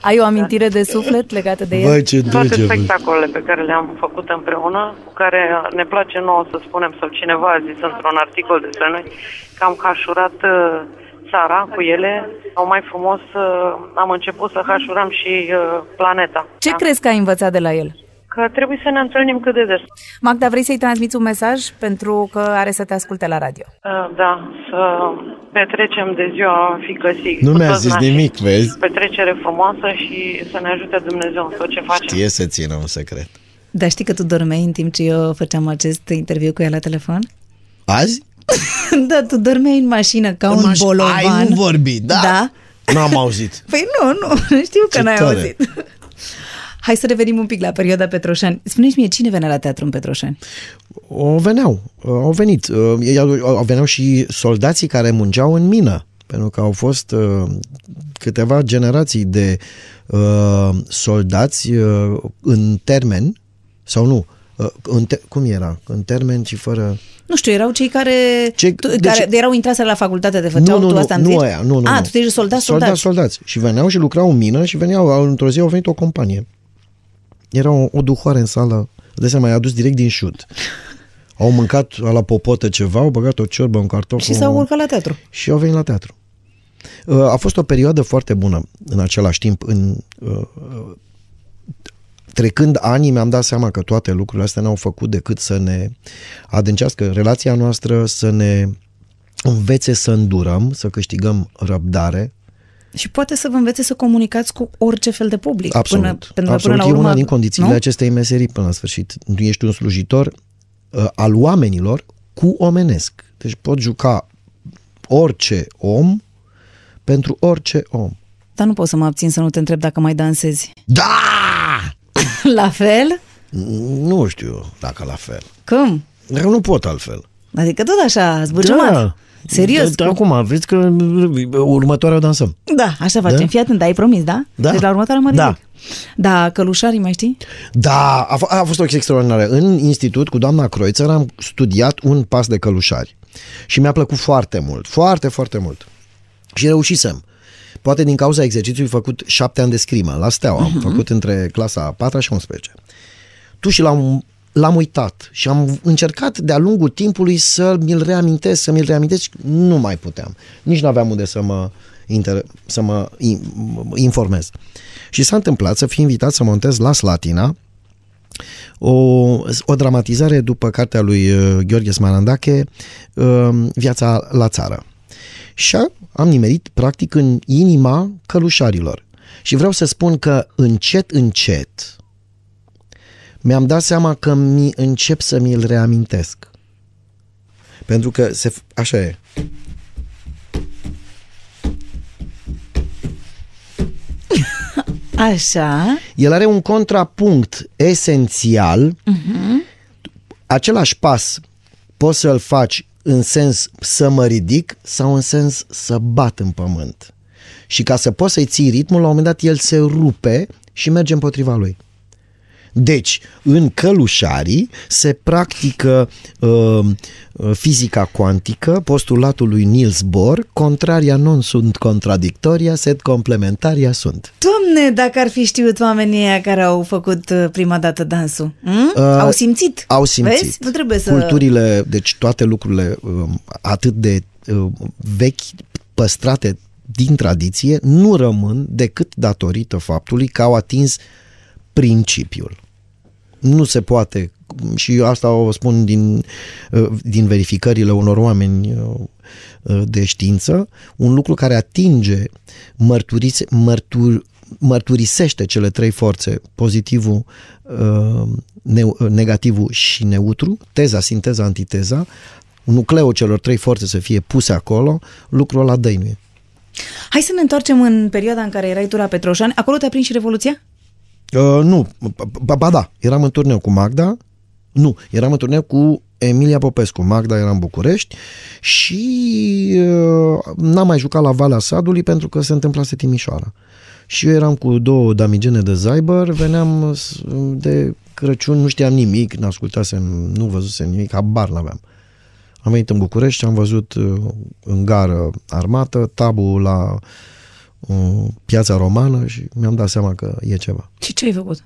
Ai o amintire de suflet legată de el? Băi, ce Toate dulce, bă. spectacolele pe care le-am făcut împreună, cu care ne place nouă să spunem, sau cineva a zis într-un articol despre noi, că am cașurat uh, țara cu ele, sau mai frumos uh, am început să hașurăm și uh, planeta. Ce da? crezi că ai învățat de la el? Că trebuie să ne întâlnim cât de des. Magda, vrei să-i transmiți un mesaj pentru că are să te asculte la radio? Uh, Da, să petrecem de ziua fiicăsii. Nu cu mi-a toți zis nașii. nimic, vezi? Petrecere frumoasă și să ne ajute Dumnezeu în tot ce facem. Știe să țină un secret. Dar știi că tu dormeai în timp ce eu făceam acest interviu cu ea la telefon? Azi? *laughs* da, tu dormeai în mașină ca În un maș- bolovan. Ai, nu vorbi, da? Da? N-am auzit. Păi nu, nu, *laughs* știu că Ce n-ai tare. auzit. Hai să revenim un pic la perioada Petroșani. Spune-mi mie, cine venea la teatru în Petroșani? O veneau, au venit. Uh, Ei au, au veneau și soldații care munceau în mină, pentru că au fost uh, câteva generații de uh, soldați uh, în termen, sau nu, uh, în te- cum era? În termen și fără... Nu știu, erau cei care, Ce- tu, deci- care erau intraseră la facultate de făceau nu, nu, tu asta nu, îmi nu zici? aia, nu, nu. A, nu. tu ești soldat, soldat. Soldați, soldați. Și veneau și lucrau în mină și veneau, au- într-o zi au venit o companie. Era o, o duhoare în sală, de seama, i-a adus direct din șut. Au mâncat la popotă ceva, au băgat o ciorbă, un cartof. Și s-au urcat la teatru. și au venit la teatru. Uh, A fost o perioadă foarte bună în același timp. În, uh, uh, trecând anii mi-am dat seama că toate lucrurile astea n-au făcut decât să ne adâncească relația noastră, să ne învețe să îndurăm, să câștigăm răbdare. Și poate să vă învețe să comunicați cu orice fel de public. Absolut. Până, pentru că Absolut. până la e urmă, una din condițiile nu? acestei meserii până la sfârșit. Nu ești un slujitor uh, al oamenilor cu omenesc. Deci poți juca orice om pentru orice om. Dar nu pot să mă abțin să nu te întreb dacă mai dansezi. Da! *laughs* La fel? Nu știu dacă la fel. Cum? Dar eu nu pot altfel. Adică tot așa, zbârgemat. Serios? Da, cu- acum, vezi că următoarea o dansăm. Da, așa facem. Da? Fii atent, ai promis, da? Da. Deci la următoarea mă Da. ridic. Da, călușarii mai știi? Da, a, f- a fost o chestie extraordinară. În institut, cu doamna Croițăr, am studiat un pas de călușari. Și mi-a plăcut foarte mult, foarte, foarte mult. Și reușisem. Poate din cauza exercițiului făcut șapte ani de scrimă la Steaua. Am făcut între clasa a 4 și a 11. Tu și l-am, l-am uitat și am încercat de-a lungul timpului să mi-l reamintesc, să mi-l reamintesc și nu mai puteam. Nici nu aveam unde să mă, inter- să mă in- informez. Și s-a întâmplat să fiu invitat să montez la Slatina o, o dramatizare după cartea lui uh, Gheorghe Smarandache, uh, Viața la țară. Și a- am nimerit practic în inima călușarilor. Și vreau să spun că încet, încet mi-am dat seama că mi încep să mi-l reamintesc. Pentru că se, f- așa e. *laughs* Așa. El are un contrapunct esențial. Uh-huh. Același pas poți să-l faci în sens să mă ridic sau în sens să bat în pământ. Și ca să poți să-i ții ritmul, la un moment dat el se rupe și merge împotriva lui. Deci, în călușarii se practică uh, uh, fizica cuantică, postulatul lui Niels Bohr, contraria non sunt contradictoria, sed complementaria sunt. Doamne, dacă ar fi știut oamenii ăia care au făcut uh, prima dată dansul. Mm? Uh, au simțit. Au simțit. Vezi? Nu trebuie să... Culturile, deci toate lucrurile um, atât de uh, vechi, păstrate din tradiție, nu rămân decât datorită faptului că au atins principiul. Nu se poate, și asta o spun din, uh, din verificările unor oameni uh, uh, de știință, un lucru care atinge, mărturise, mărtur, mărturisește cele trei forțe, pozitivul, uh, neu- negativul și neutru, teza, sinteza, antiteza, nucleul celor trei forțe să fie puse acolo, lucrul ăla dăinuie. Hai să ne întoarcem în perioada în care erai tu la Petroșani. Acolo te-a prins și Revoluția? Uh, nu, ba, ba da, eram în turneu cu Magda, nu, eram în turneu cu Emilia Popescu, Magda era în București și uh, n-am mai jucat la Valea Sadului pentru că se întâmplase Timișoara. Și eu eram cu două damigene de Zyber, veneam s- de Crăciun, nu știam nimic, n-ascultasem, nu văzusem nimic, habar n-aveam. Am venit în București și am văzut uh, în gară armată, tabul la uh, piața romană și mi-am dat seama că e ceva. Și ce ai făcut?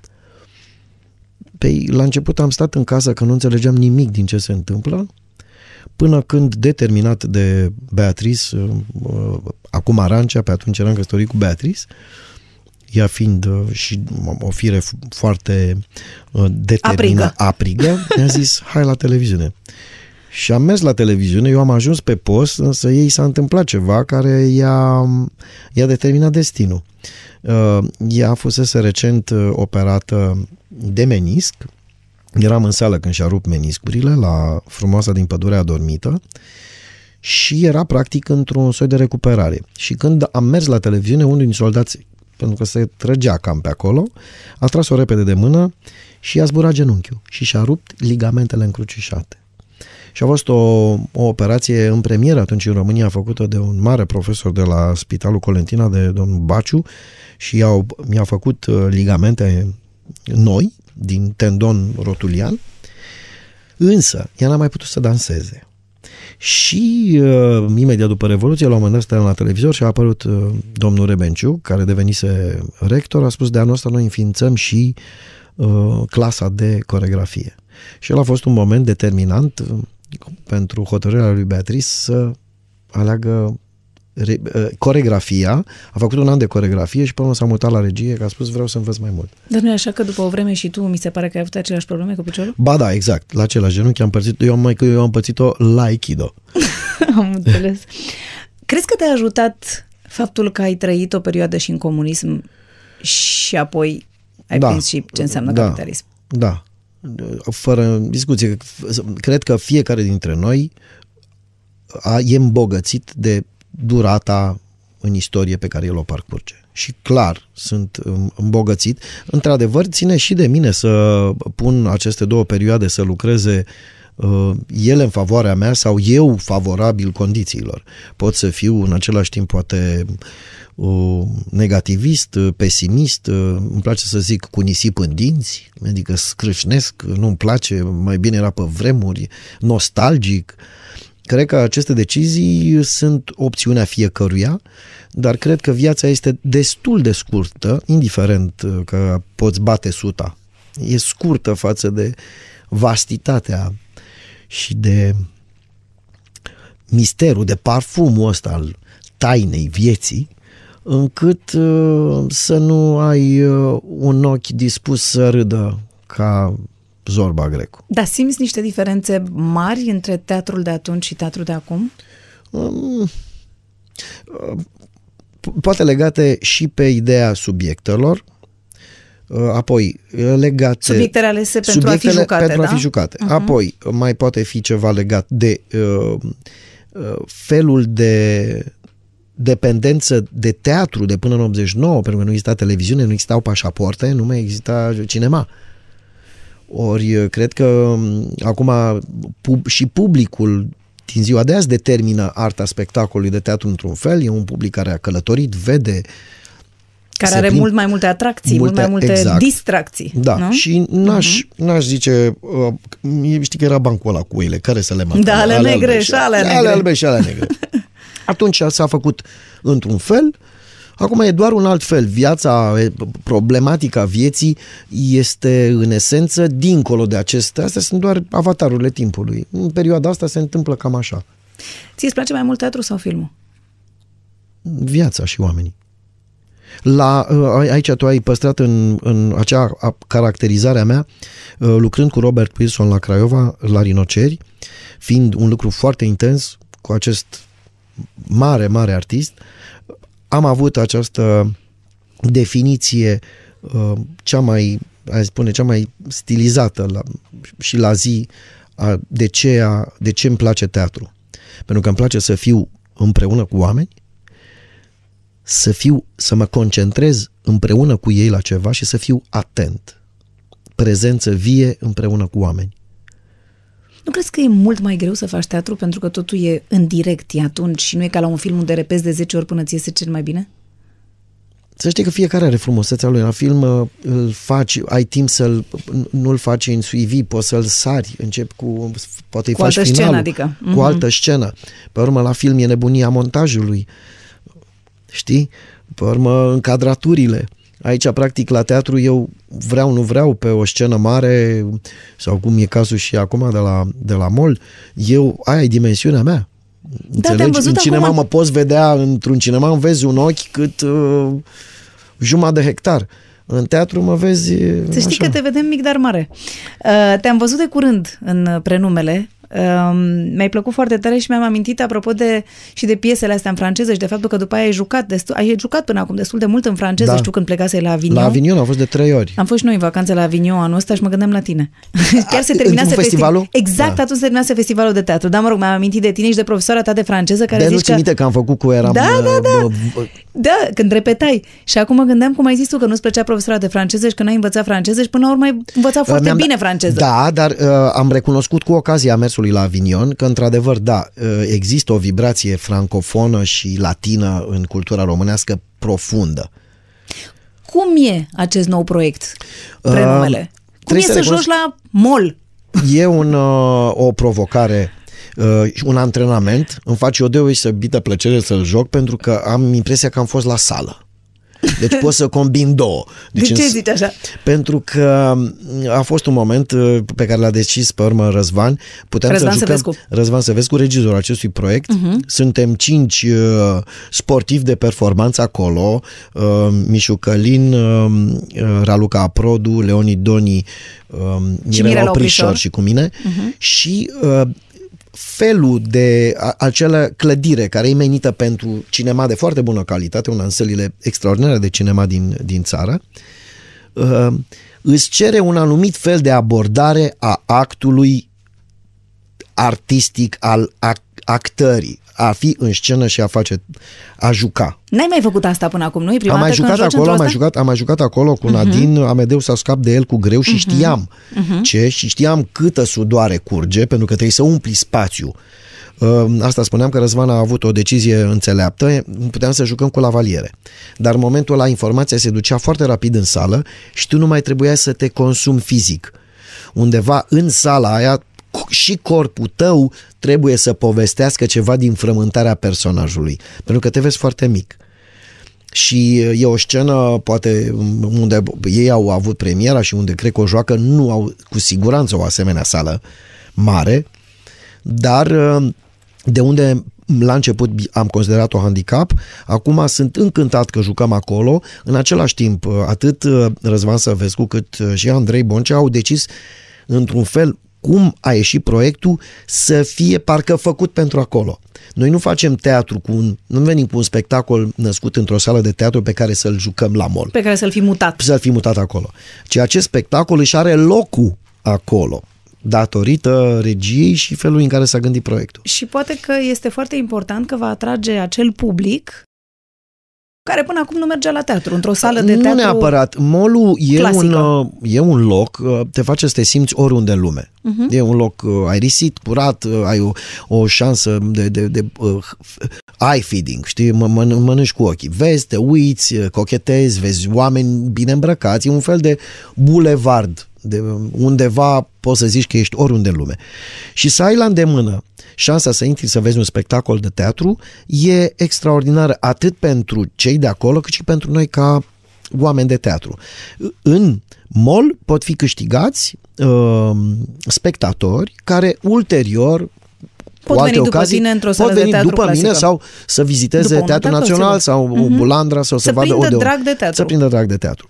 Păi, la început am stat în casă că nu înțelegeam nimic din ce se întâmplă, până când, determinat de Beatrice, uh, uh, acum Arancea, pe atunci eram căsătorit cu Beatrice, ea fiind uh, și o fire f- foarte uh, determinată, Aprigă. aprigă, mi-a zis, hai la televiziune. Și am mers la televiziune, eu am ajuns pe post, însă ei s-a întâmplat ceva care i-a, i-a determinat destinul. Uh, ea fusese recent uh, operată de menisc, eram în sală când și-a rupt meniscurile la frumoasa din pădurea adormită și era practic într-un soi de recuperare. Și când am mers la televiziune, unul din soldați, pentru că se trăgea cam pe acolo, a tras-o repede de mână și i-a zburat genunchiul și și-a rupt ligamentele încrucișate. Și a fost o, o operație în premieră atunci în România făcută de un mare profesor de la Spitalul Colentina, de domnul Baciu, și i-au, mi-a făcut uh, ligamente noi, din tendon rotulian, însă ea n-a mai putut să danseze. Și uh, imediat după Revoluție, la un moment dat stăteam la televizor și a apărut uh, domnul Rebenciu, care devenise rector, a spus de anul ăsta noi înființăm și uh, clasa de coregrafie. Și el a fost un moment determinant uh, pentru hotărârea lui Beatrice să aleagă re, uh, coregrafia, a făcut un an de coregrafie și până urmă s-a mutat la regie, că a spus vreau să învăț mai mult. Dar nu e așa că după o vreme și tu mi se pare că ai avut aceleași probleme cu piciorul? Ba da, exact, la același genunchi am părțit, eu am, mai, eu am pățit-o la Aikido. *laughs* am înțeles. Crezi că te-a ajutat faptul că ai trăit o perioadă și în comunism și apoi ai Da. prins și ce înseamnă Da. capitalism? Da, fără discuție. Cred că fiecare dintre noi a, e îmbogățit de durata în istorie pe care el o parcurge. Și clar, sunt um, îmbogățit. Într-adevăr, ține și de mine să pun aceste două perioade să lucreze uh, ele în favoarea mea sau eu favorabil condițiilor. Pot să fiu în același timp poate uh, negativist, uh, pesimist, uh, îmi place să zic cu nisip în dinți, adică scrâșnesc, nu-mi place, mai bine era pe vremuri, nostalgic. Cred că aceste decizii sunt opțiunea fiecăruia, dar cred că viața este destul de scurtă, indiferent uh, că poți bate suta. E scurtă față de vastitatea și de misterul, de parfumul ăsta al tainei vieții, încât uh, să nu ai uh, un ochi dispus să râdă ca Zorba Grecu. Dar simți niște diferențe mari între teatrul de atunci și teatrul de acum? Po- Poate legate și pe ideea subiectelor, uh, apoi uh, legate... Subiectele alese pentru a fi subiectele jucate, pentru a da? fi jucate. Uh-huh. Apoi mai poate fi ceva legat de uh, uh, felul de dependență de teatru de până în 89, pentru că nu exista televiziune, nu existau pașapoarte, nu mai exista cinema. Ori uh, cred că um, acum pub, și publicul din ziua de azi determină arta spectacolului de teatru într-un fel, e un public care a călătorit, vede Care se are prind- mult mai multe atracții, mult multe- mai multe exact. distracții. Da, nu? și n-aș, uh-huh. n-aș zice, uh, știi că era bancul ăla cu oile, care să le mată? Da, ale negre și ale negre. Ale albe și ale negre. *laughs* Atunci s-a făcut într-un fel, acum e doar un alt fel. Viața, e, problematica vieții este în esență dincolo de acestea. Astea sunt doar avatarurile timpului. În perioada asta se întâmplă cam așa. Ție îți place mai mult teatru sau filmul? viața și oamenii. La, uh, aici tu ai păstrat în, în acea a- caracterizare a mea, uh, lucrând cu Robert Wilson la Craiova, la Rinoceri, fiind un lucru foarte intens cu acest mare, mare artist, am avut această definiție uh, cea mai, aș spune, cea mai stilizată la, și la zi a, de, ce a, de ce îmi place teatru. Pentru că îmi place să fiu împreună cu oameni, să fiu, să mă concentrez împreună cu ei la ceva și să fiu atent. Prezență vie împreună cu oameni. Nu crezi că e mult mai greu să faci teatru pentru că totul e în direct, e atunci și nu e ca la un film unde repezi de 10 ori până ți iese cel mai bine? Să știi că fiecare are frumusețea lui. La film uh, îl faci, ai timp să-l, nu-l faci în suivi, poți să-l sari, începi cu, poate îi Cu faci altă finalul, scenă, adică. Cu Mhm. altă scenă. Pe urmă, la film e nebunia montajului. Știi? Pe urmă, încadraturile. Aici, practic, la teatru, eu vreau, nu vreau, pe o scenă mare, sau cum e cazul și acum de la, de la mall, eu, aia e dimensiunea mea. Da, te-am văzut în cinema acum- mă poți vedea, într-un cinema îmi vezi un ochi cât uh, jumătate de hectar. În teatru mă vezi Să știi așa. că te vedem mic, dar mare. Uh, te-am văzut de curând în uh, prenumele. Uh, mi-ai plăcut foarte tare și mi-am amintit apropo de și de piesele astea în franceză și de faptul că după aia ai jucat, destul, ai jucat până acum destul de mult în franceză, Da. știu când plecase la Avignon. La Avignon am fost de trei ori. Am fost și noi în vacanță la Avignon anul ăsta și mă gândeam la tine. *laughs* Chiar se în terminase festivalul? Exact, Da. atunci se terminase festivalul de teatru. Dar mă rog, mi-am amintit de tine și de profesoara ta de franceză care de nu zici ți că... minte că am făcut cu eram... Da, da, da. uh, uh, Da, când repetai. Și acum mă gândeam cum ai zis tu că nu-ți plăcea profesora de franceză și că n-ai învățat franceză și până la urmă ai învățat foarte Mi-am bine dat- franceză. Da, dar uh, am recunoscut cu ocazia mersului la Avignon că, într-adevăr, da, uh, există o vibrație francofonă și latină în cultura românească profundă. Cum e acest nou proiect, prenumele? Cum e trebuie să, să recunosc- joci la mall? E un, uh, o provocare uh, și un antrenament. Îmi face o deosebită plăcere să-l joc pentru că am impresia că am fost la sală. Deci pot să combin două. Deci de ce în- zici așa? Pentru că a fost un moment uh, pe care l-a decis pe urmă Răzvan. Puteam Răzvan să jucăm, Săvescu. Răzvan Săvescu, regizorul acestui proiect. Uh-huh. Suntem cinci uh, sportivi de performanță acolo. Uh, Mișu Călin, uh, uh, Raluca Aprodu, Leonid Doni, uh, Mirela Mirela Oprișor Oprișor. și cu mine. Uh-huh. Și uh, felul de a- acea clădire care e menită pentru cinema de foarte bună calitate, una în sălile extraordinare de cinema din, din țară, uh, îți cere un anumit fel de abordare a actului artistic al ac- actării, a fi în scenă și a face, a juca. N-ai mai făcut asta până acum, nu? E prima Am mai dată când jucat joci acolo, am mai într-o jucat, am mai jucat acolo cu Nadine, Amedeu s-a scap de el cu greu și știam ce și știam câtă sudoare curge, pentru că trebuie să umpli spațiu. Uh, Asta spuneam că Răzvan a avut o decizie înțeleaptă, puteam să jucăm cu lavaliere. Dar în momentul ăla informația se ducea foarte rapid în sală și tu nu mai trebuia să te consumi fizic. Undeva în sala aia și corpul tău trebuie să povestească ceva din frământarea personajului, pentru că te vezi foarte mic. Și e o scenă poate unde ei au avut premiera și unde cred că o joacă nu au cu siguranță o asemenea sală mare, dar uh, de unde la început am considerat-o handicap, acum sunt încântat că jucăm acolo, în același timp uh, atât uh, Răzvan Săvescu cât uh, și Andrei Boncea au decis într-un fel cum a ieșit proiectul să fie parcă făcut pentru acolo. Noi nu facem teatru cu un, nu venim cu un spectacol născut într-o sală de teatru pe care să-l jucăm la mol Pe care să-l fi mutat. să-l fi mutat acolo. Ci acest spectacol își are locul acolo, datorită regiei și felului în care s-a gândit proiectul. Și poate că este foarte important că va atrage acel public care până acum nu mergea la teatru, într-o sală de nu teatru. neapărat. Molul e clasică. un, uh, e un loc, uh, te face să te simți oriunde în lume. Mhm. Uh-huh. E un loc uh, aerisit, curat, uh, ai o, o șansă de, de, de uh, eye feeding, știi, mă, mă, mănânci cu ochii. Vezi, te uiți, uh, cochetezi, vezi oameni bine îmbrăcați, e un fel de bulevard de undeva poți să zici că ești oriunde în lume. Și să ai la îndemână șansa să intri să vezi un spectacol de teatru e extraordinară atât pentru cei de acolo cât și pentru noi ca oameni de teatru. În mall pot fi câștigați uh, spectatori care ulterior Pot cu alte veni după ocazii, tine într-o pot sală de veni teatru după mine clasică. sau să viziteze După un Teatrul teatru, Național sigur. sau Mhm. Bulandra sau să, Să vadă prindă Odeon. drag de teatru. Să prindă drag de teatru.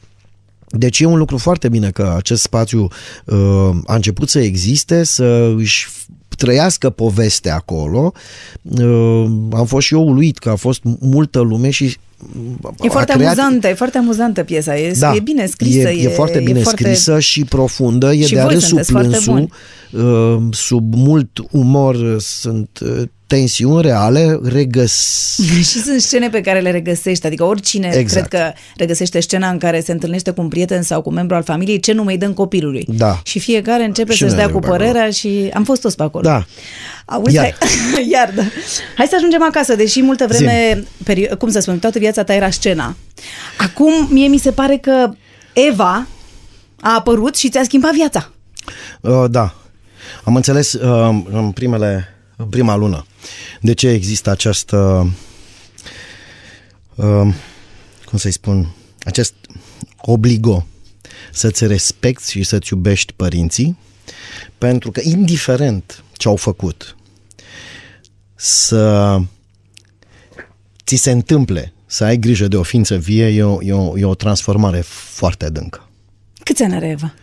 Deci e un lucru foarte bine că acest spațiu uh, a început să existe, să își trăiască povestea acolo. Uh, am fost și eu uluit că a fost multă lume și E foarte amuzantă, e foarte amuzantă piesa, e, da, e bine scrisă. E, e foarte bine e foarte... scrisă și profundă, e Și de voi râsul sunteți foarte plânsul, uh, sub mult umor sunt uh, tensiuni reale, regăs... *laughs* Și sunt scene pe care le regăsești, adică oricine Exact. cred că regăsește scena în care se întâlnește cu un prieten sau cu un membru al familiei, ce nume îi dăm copilului. Da. Și fiecare începe Și să-și noi dea ne cu băgăm. părerea și am fost toți pe acolo. Da. Auzi, Iar. Hai, *laughs* iar, da. Hai să ajungem acasă, deși multă vreme, perio- cum să spun, toată viața ta era scena. Acum, mie mi se pare că Eva a apărut și ți-a schimbat viața. Uh, da. Am înțeles uh, în primele, în prima lună de ce există această uh, cum să-i spun acest obligo să-ți respecti și să-ți iubești părinții pentru că indiferent ce au făcut să ți se întâmple să ai grijă de o ființă vie e o, e o, e o transformare foarte adâncă. Câți ani are Eva?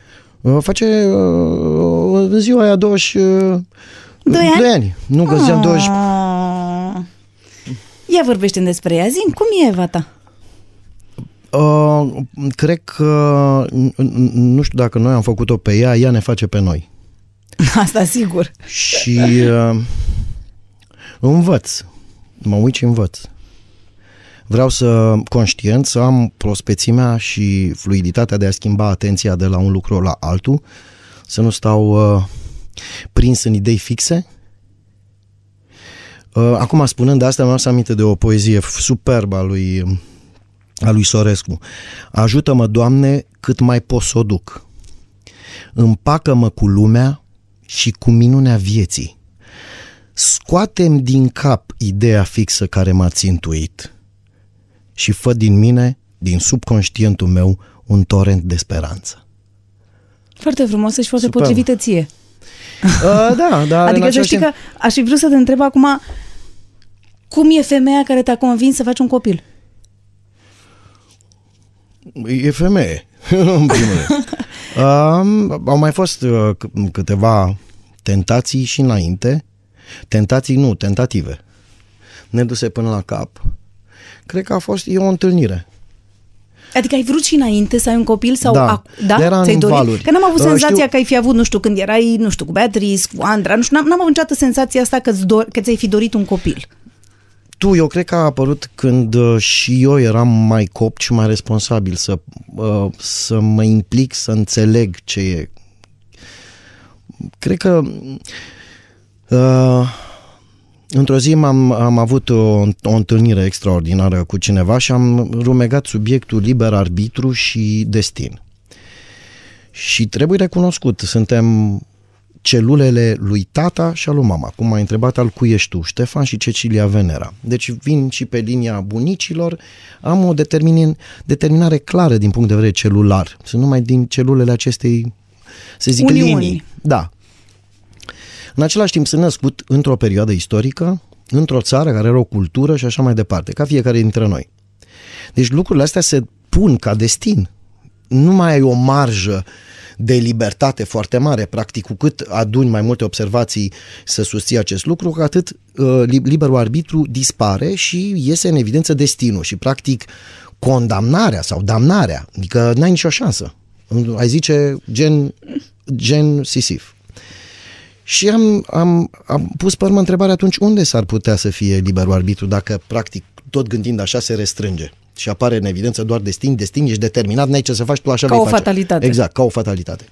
Uh, Face uh, în ziua aia 20... Uh, Doi ani? Doi ani. Nu, că ziceam 20... Ah. Ia vorbește despre ea, zi cum e Eva ta? Uh, cred că, n- n- nu știu dacă noi am făcut-o pe ea, ea ne face pe noi. *laughs* Asta sigur. Și uh, învăț. Mă uit și învăț. Vreau să conștient să am prospețimea și fluiditatea de a schimba atenția de la un lucru la altul, să nu stau uh, prins în idei fixe. Uh, acum, spunând asta, mi-am să aminte de o poezie superbă a lui, a lui Sorescu. Ajută-mă, Doamne, cât mai pot să o duc. Împacă-mă cu lumea și cu minunea vieții. Scoatem din cap ideea fixă care m-a țintuit și fă din mine din subconștientul meu un torent de speranță. Foarte frumoasă și foarte Super. potrivită ție. Uh, da, dar adică să știi că aș fi vrut să te întreb acum cum e femeia care te-a convins să faci un copil? E femeie, *laughs* în primul rând. *laughs* Um, au mai fost uh, c- câteva tentații și înainte. Tentații nu, tentative. Neduse până la cap. Cred că a fost e o întâlnire. Adică ai vrut și înainte să ai un copil sau Da, ac- da? dar era în Ți-ai dorit? valuri. Că n-am avut Uh, senzația știu- că ai fi avut, nu știu, când erai, nu știu, cu Beatrice, cu Andra, nu știu, n-am, n-am avut niciodată senzația asta că, că ți-ai fi dorit un copil. Tu, eu cred că a apărut când uh, și eu eram mai copt și mai responsabil să, uh, să mă implic, să înțeleg ce e. Cred că uh, într-o zi am, am avut o, o întâlnire extraordinară cu cineva și am rumegat subiectul liber arbitru și destin. Și trebuie recunoscut, suntem celulele lui tata și al lui mama. Cum m-ai întrebat al cui ești tu, Ștefan și Cecilia Venera. Deci vin și pe linia bunicilor, am o determin, determinare clară din punct de vedere celular. Sunt numai din celulele acestei, să zic, Uniunii. linii. Da. În același timp sunt născut într-o perioadă istorică, într-o țară care are o cultură și așa mai departe, ca fiecare dintre noi. Deci lucrurile astea se pun ca destin. Nu mai ai o marjă de libertate foarte mare, practic, cu cât aduni mai multe observații să susții acest lucru, cu atât uh, li- liberul arbitru dispare și iese în evidență destinul și, practic, condamnarea sau damnarea, adică n-ai nicio șansă. Ai zice gen, gen Sisif. Și am, am, am pus pe urmă întrebarea atunci unde s-ar putea să fie liberul arbitru dacă practic tot gândind așa se restrânge și apare în evidență doar destin, destin, ești determinat, n-ai ce să faci, tu așa Ca vei o face. fatalitate. Exact, ca o fatalitate.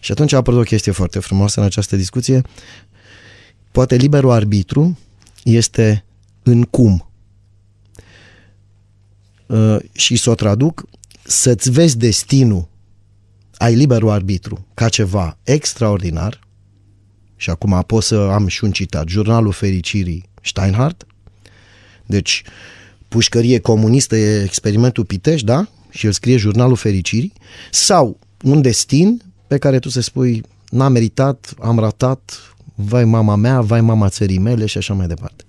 Și atunci a apărut o chestie foarte frumoasă în această discuție. Poate liberul arbitru este în cum. Uh, și să o traduc, să-ți vezi destinul, ai liberul arbitru, ca ceva extraordinar, și acum pot să am și un citat, Jurnalul Fericirii Steinhardt, deci pușcărie comunistă e experimentul Pitești, da? Și el scrie Jurnalul Fericirii, sau un destin pe care tu să spui n-am meritat, am ratat, vai mama mea, vai mama țării mele și așa mai departe.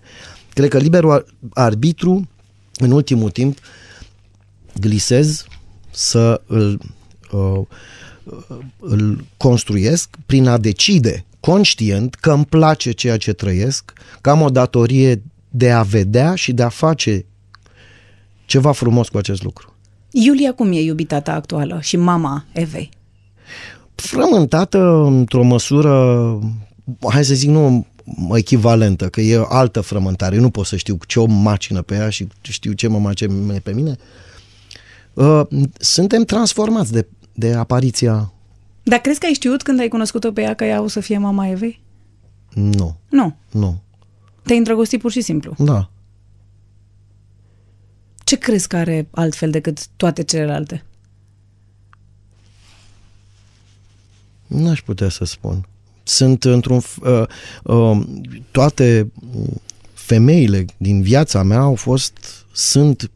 Cred că liberul ar- arbitru, în ultimul timp, glisez să îl, uh, îl construiesc prin a decide conștient că îmi place ceea ce trăiesc, că am o datorie de a vedea și de a face ceva frumos cu acest lucru. Iulia, cum e iubita ta actuală și mama Evei? Frământată într-o măsură, hai să zic, nu echivalentă, că e altă frământare. Eu nu pot să știu ce o macină pe ea și știu ce mă macină pe mine. Uh, Suntem transformați de, de apariția... Dar crezi că ai știut când ai cunoscut-o pe ea că ea o să fie mama Evei? Nu, Nu. nu, Te-ai îndrăgostit pur și simplu. da. Ce crezi că are altfel decât toate celelalte? N-aș putea să spun. Sunt într-un... f- Uh, uh, toate femeile din viața mea au fost, sunt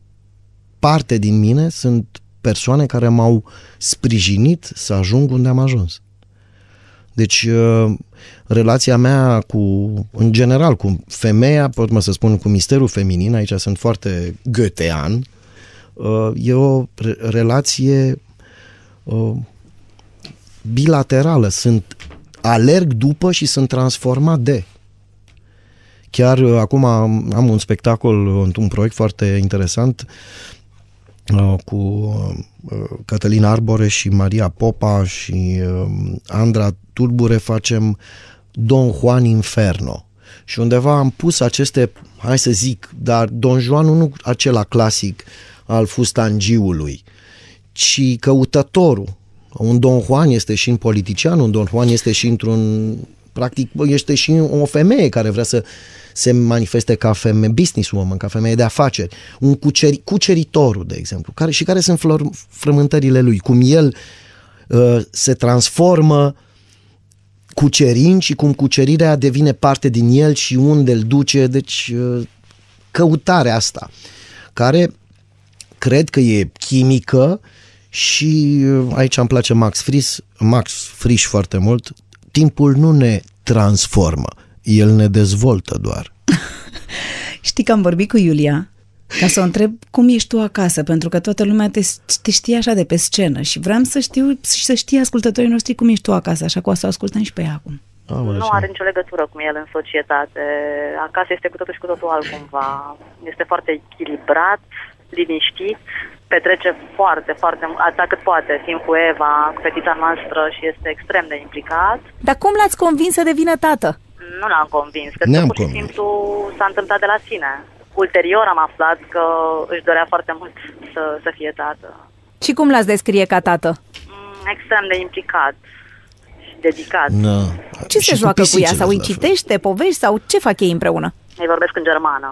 parte din mine, sunt persoane care m-au sprijinit să ajung unde am ajuns. Deci, uh, relația mea cu, în general, cu femeia, pot mă să spun, cu misterul feminin, aici sunt foarte goethean, uh, e o re- relație uh, bilaterală. Sunt alerg după și sunt transformat de. Chiar uh, acum am, am un spectacol, un, un proiect foarte interesant uh, cu uh, Cătălin Arbore și Maria Popa și uh, Andra Turbure facem Don Juan Inferno. Și undeva am pus aceste, hai să zic, dar Don Juan nu acela clasic al fustangiului, ci căutătorul. Un Don Juan este și în politician, un Don Juan este și într-un practic bă, este și o femeie care vrea să se manifeste ca femeie, businesswoman, ca femeie de afaceri, un cuceri, cuceritorul, de exemplu, care, și care sunt flor, frământările lui, cum el uh, se transformă cucerind și cum cucerirea devine parte din el și unde îl duce, deci uh, căutarea asta, care cred că e chimică și uh, aici îmi place Max Frisch, Max Frisch foarte mult. Timpul nu ne transformă, el ne dezvoltă doar. *laughs* Știi că am vorbit cu Iulia ca să o întreb cum ești tu acasă, pentru că toată lumea te, te știe așa de pe scenă și vreau să știu și să știe ascultătorii noștri cum ești tu acasă, așa că o să o ascultăm și pe ea acum. Aoleu, Nu ce- are nicio legătură cu el în societate. Acasă este cu totul și cu totul altcumva. Este foarte echilibrat, liniștit, petrece foarte, foarte mult, atât cât poate, timp cu Eva, cu fetița noastră și este extrem de implicat. Dar cum l-ați convins să devină tată? Nu l-am convins, că Ne-am pur și convins. simplu s-a întâmplat de la sine. Ulterior am aflat că își dorea foarte mult să, să fie tată. Și cum l-ați descrie ca tată? Mm, Extrem de implicat și dedicat. Da. Ce Și se joacă cu ea? pisicile Sau îi la fel. citește povești? Sau ce fac ei împreună? Îi vorbesc în germană.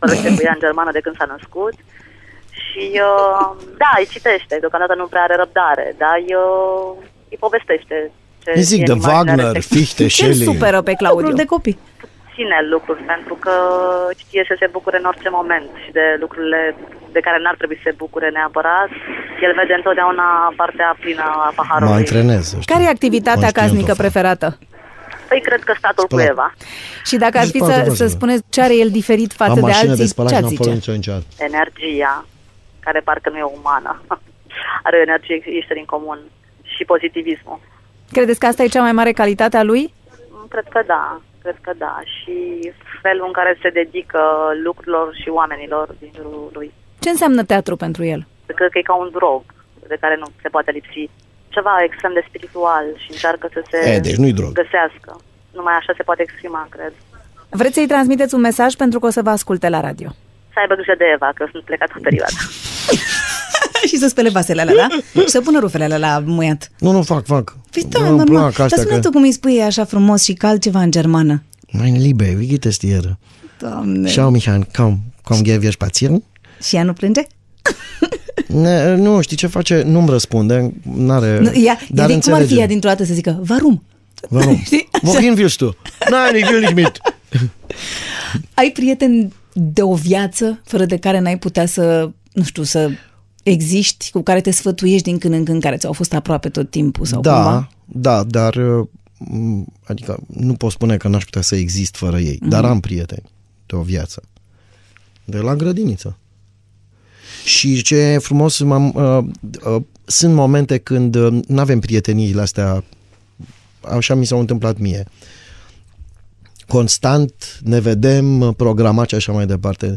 Vorbește *laughs* cu ea în germană de când s-a născut. Și, uh, da, îi citește. Deocamdată nu prea are răbdare, dar îi, uh, îi povestește. Ce Îi zic e de în imaginea Wagner, respectivă. Fichte, Ce îl Shelley. supără pe Lucruri Claudiu? de copii. Puține lucruri, pentru că știe să se bucure în orice moment și de lucrurile de care n-ar trebui să se bucure neapărat. El vede întotdeauna partea plină a Mă paharului. antrenez. să știi. Care e activitatea Conștient casnică o fac. preferată? Păi cred că statul cu Spălat. Eva. Și dacă ar Deci fi poate să, să să vă. spuneți ce are el diferit față Am de mașină alții, de spălat ce și ați n-am folosit zice? nicio niciodată. energia, care parcă nu e umană. *laughs* Are o energie ieșită din comun. Și pozitivismul. Credeți că asta e cea mai mare calitate a lui? Mm, Cred că da, cred că da. Și felul în care se dedică lucrurilor și oamenilor din jurul lui. Ce înseamnă teatru pentru el? Cred că e ca un drog de care nu se poate lipsi. Ceva extrem de spiritual și încearcă să se E, deci nu-i drog. găsească. Numai așa se poate exprima, cred. Vreți să-i transmiteți un mesaj pentru că o să vă asculte la radio. Să aibă grijă de Eva, că sunt plecat în perioada. *laughs* *laughs* și să spele vasele alea, da? și să pună rufele alea la muiat. Nu, nu fac, fac. Păi da, Îmi normal. plac Dar astea spune că... tu cum îi spui ei așa frumos și cald ceva în germană. Mein Liebe, wie geht es dir? Doamne. Schau mich an, komm, komm, gehen wir spazieren? Și ea nu plânge? Ne, nu, știi ce face? Nu-mi răspunde, n-are... Nu, ea, dar ea, cum ar fi înțelege. ea dintr-o dată să zică, varum? Warum? *laughs* Știi? Wohin willst du? Nein, ich will nicht mit. Ai prieteni de o viață fără de care n-ai putea să, nu știu, să existi, cu care te sfătuiești din când în când, care ți-au fost aproape tot timpul sau Da, cumva? da, dar uh, m, adică nu pot spune că n-aș putea să exist fără ei, Mhm. dar am prieteni de o viață. De la grădiniță. Și ce e frumos, m-am, uh, uh, sunt momente când uh, nu avem prieteniile astea, așa mi s-au întâmplat mie. Constant ne vedem, uh, programat și așa mai departe.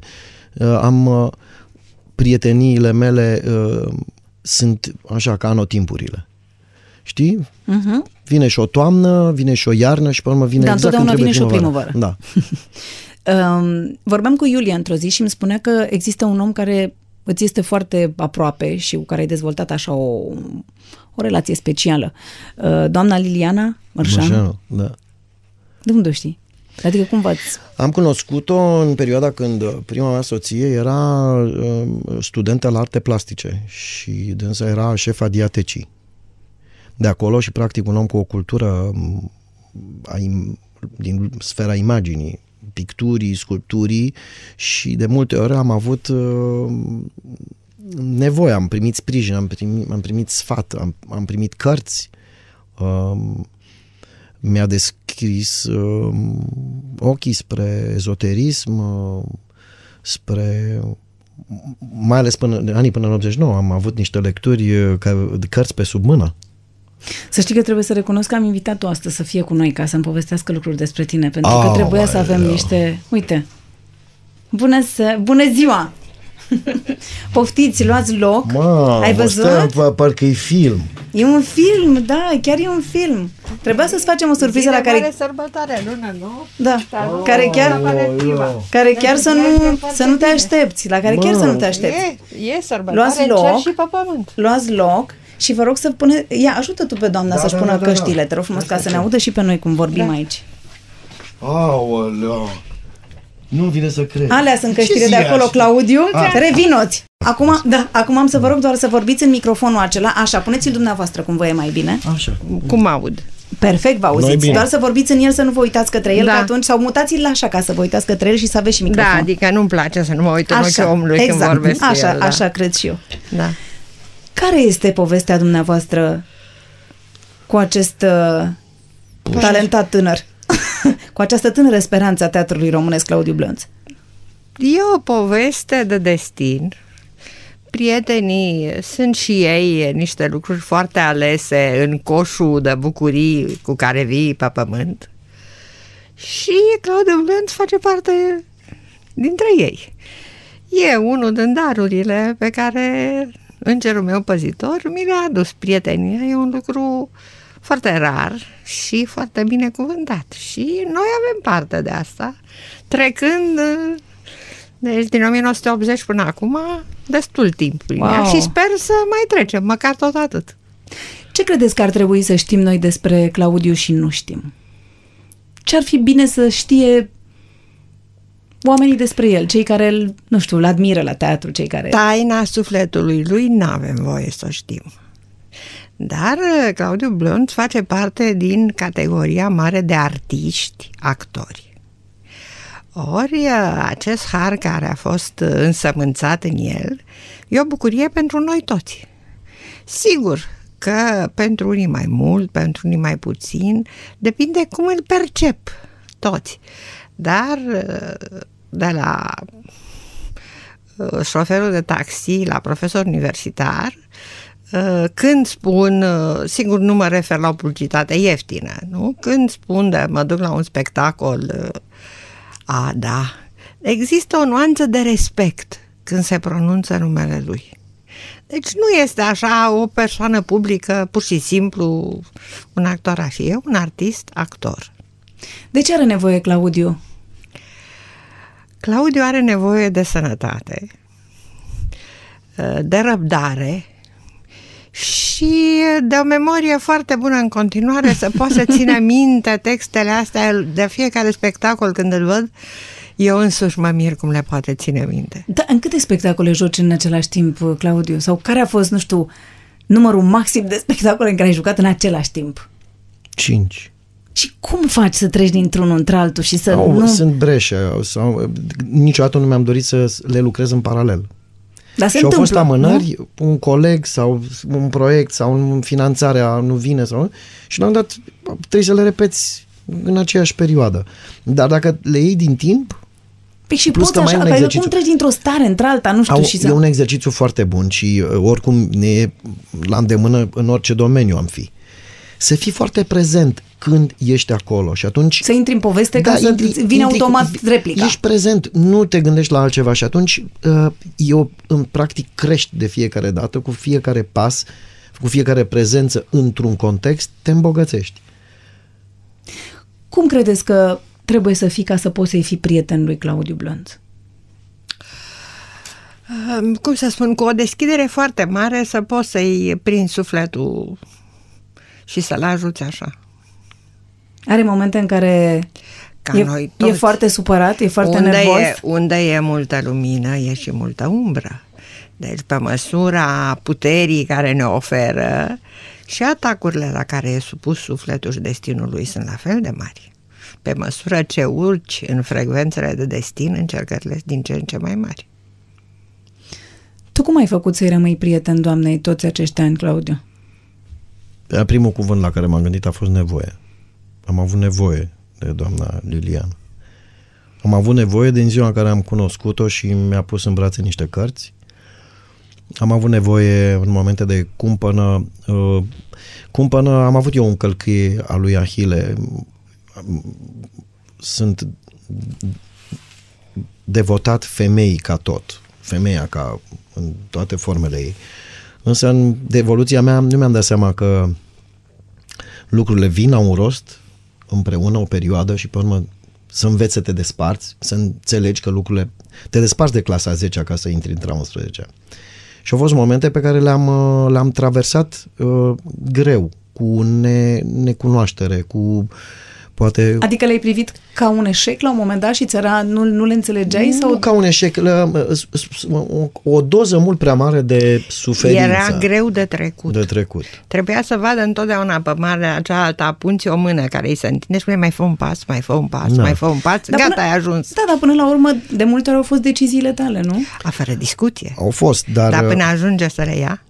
Uh, am uh, prieteniile mele uh, sunt așa ca anotimpurile. Știi? Uh-huh. Vine și o toamnă, vine și o iarnă și pe urmă vine Da, exact când întotdeauna trebuie vine și o primăvara. Da. *laughs* Um, vorbeam cu Iulia într-o zi și îmi spunea că există un om care îți este foarte aproape și cu care ai dezvoltat așa o, o relație specială. Uh, doamna Liliana Mărșanu. Mărșanu, da. De unde o știi? Adică cum v-ați... Am cunoscut-o în perioada când uh, prima mea soție era uh, studentă la arte plastice și dânsa era șefa diatecii. De acolo și practic un om cu o cultură um, a im- din sfera imaginii, picturii, sculpturii și de multe ori am avut uh, nevoie, am primit sprijin, am primit, am primit sfat, am, am primit cărți, um, mi-a descris uh, ochii spre ezoterism, uh, spre mai ales până, anii până în 89 am avut niște lecturi, uh, ca, de cărți pe sub mână. Să știi că trebuie să recunosc că am invitat-o astăzi să fie cu noi ca să-mi povestească lucruri despre tine, pentru că Aoleu. trebuia să avem niște... Uite! Bună, se... Bună ziua! *laughs* Poftiți, luați loc. Ai văzut? parcă e film. E un film, da, chiar e un film. Trebuia să-ți facem o surpriză la care... Mare sărbătoare, lună, nu? Da, Da, care chiar, Valentiva. care chiar să nu, să nu te bine. aștepți, la care chiar să nu te aștepți. E, e sărbătoare Luați în cer loc. și pe pământ. Luați loc și vă rog să pune... Ia, ajută tu pe doamna Da, să-și da, pună da, da, căștile, da. te rog frumos, ca Asta să ne ce? audă și pe noi cum vorbim aici. Aoleu! Nu vine să cred. Alea sunt Ce căștile zi de e acolo, asta? Claudiu. Ah. Revinoți! Acum, da, acum am să vă rog doar să vorbiți în microfonul acela. Așa, puneți-l dumneavoastră cum vă e mai bine. Așa. Cum aud? Perfect, vă Noi auziți. bine. Doar să vorbiți în el, să nu vă uitați către el, Da. că atunci, sau mutați-l așa ca să vă uitați către el și să aveți și microfon. Da, adică nu-mi place să nu mă uit în ochii omului exact. când vorbesc cu așa, el. Da. așa cred și eu. Da. Care este povestea dumneavoastră cu acest uh, talentat tânăr? *laughs* cu această tânără speranță a teatrului românesc, Claudiu Blânț. E o poveste de destin. Prietenii sunt și ei niște lucruri foarte alese în coșul de bucurii cu care vii pe pământ. Și Claudiu Blând face parte dintre ei. E unul din darurile pe care îngerul meu păzitor mi le-a adus prietenia. E un lucru foarte rar și foarte binecuvântat. Și noi avem parte de asta, trecând deci din 1980 până acum, destul timp. Wow. Și sper să mai trecem, măcar tot atât. Ce credeți că ar trebui să știm noi despre Claudiu și nu știm? Ce ar fi bine să știe oamenii despre el, cei care îl, nu știu, îl admiră la teatru, cei care... Taina sufletului lui n-avem voie să o știm. Dar uh, Claudiu Blond face parte din categoria mare de artiști, actori. Ori uh, acest har care a fost uh, însămânțat în el e o bucurie pentru noi toți. Sigur că pentru unii mai mult, pentru unii mai puțin, depinde cum îl percep toți. Dar uh, de la uh, șoferul de taxi la profesor universitar, uh, când spun, uh, sigur nu mă refer la o publicitate ieftină, nu? Când spun de mă duc la un spectacol, uh, a, da, există o nuanță de respect când se pronunță numele lui. Deci nu este așa o persoană publică, pur și simplu un actor a fi, e un artist actor. De ce are nevoie Claudiu? Claudiu are nevoie de sănătate, de răbdare și de o memorie foarte bună în continuare, să poată să țină *laughs* minte textele astea de fiecare spectacol când îl văd, eu însuși mă mir cum le poate ține minte. Da, în câte spectacole joci în același timp, Claudiu? Sau care a fost, nu știu, numărul maxim de spectacole în care ai jucat în același timp? Cinci. Și cum faci să treci dintr-unul într-altul și să Au, nu... Sunt breșe. Sau, niciodată nu mi-am dorit să le lucrez în paralel. Dar se și au fost întâmplă, amânări, nu? un coleg sau un proiect sau finanțarea nu vine sau și la un dat trebuie să le repeți în aceeași perioadă. Dar dacă le iei din timp, Păi și Plus poți că mai așa, e un că exercițiu. cum treci dintr-o stare într-alta, nu știu, au, și e să... un exercițiu foarte bun și uh, oricum ne e la îndemână în orice domeniu am fi. Să fii foarte prezent când ești acolo și atunci... Să intri în poveste ca să vine automat replica. Ești prezent, nu te gândești la altceva și atunci uh, eu în practic crești de fiecare dată, cu fiecare pas, cu fiecare prezență într-un context, te îmbogățești. Cum credeți că trebuie să fii ca să poți să-i fii prieten lui Claudiu Blânț? Um, Cum să spun, cu o deschidere foarte mare să poți să-i prin sufletul și să-l ajuți așa. Are momente în care Ca e, noi e toți. foarte supărat, e foarte unde nervos? E, unde e multă lumină, e și multă umbră. Deci, pe măsura puterii care ne oferă, și atacurile la care e supus sufletul și destinul lui sunt la fel de mari. Pe măsură ce urci în frecvențele de destin, încercările sunt din ce în ce mai mari. Tu cum ai făcut să-i rămâi prieten doamnei toți acești ani, Claudiu? Primul cuvânt la care m-am gândit a fost nevoie. Am avut nevoie de doamna Lilian. Am avut nevoie din ziua în care am cunoscut-o și mi-a pus în brațe niște cărți. Am avut nevoie în momente de cumpănă. Uh, cumpănă, am avut eu un călcâie a lui Ahile. Sunt devotat femeii ca tot. Femeia ca în toate formele ei. Însă în evoluția mea nu mi-am dat seama că lucrurile vin, au un rost împreună o perioadă și pe urmă să înveți să te desparți, să înțelegi că lucrurile... Te desparți de clasa 10 ca să intri în 11 Și au fost momente pe care le-am, le-am traversat uh, greu, cu ne, necunoaștere, cu Poate Adică le-ai privit ca un eșec la un moment dat și țăra nu, nu le înțelegeai? nu sau ca un eșec, la, s- s- o, o doză mult prea mare de suferință Era greu de trecut. de trecut. Trebuia să vadă întotdeauna pe marea cealaltă a punții o mână care îi se întinde și spune mai fă un pas, mai fă un pas, Da. mai fă un pas, Dar gata, până- ai ajuns. Da, dar până la urmă, de multe ori au fost deciziile tale, nu? A, fără discuție. Au fost, dar, Dar până ajunge să le ia,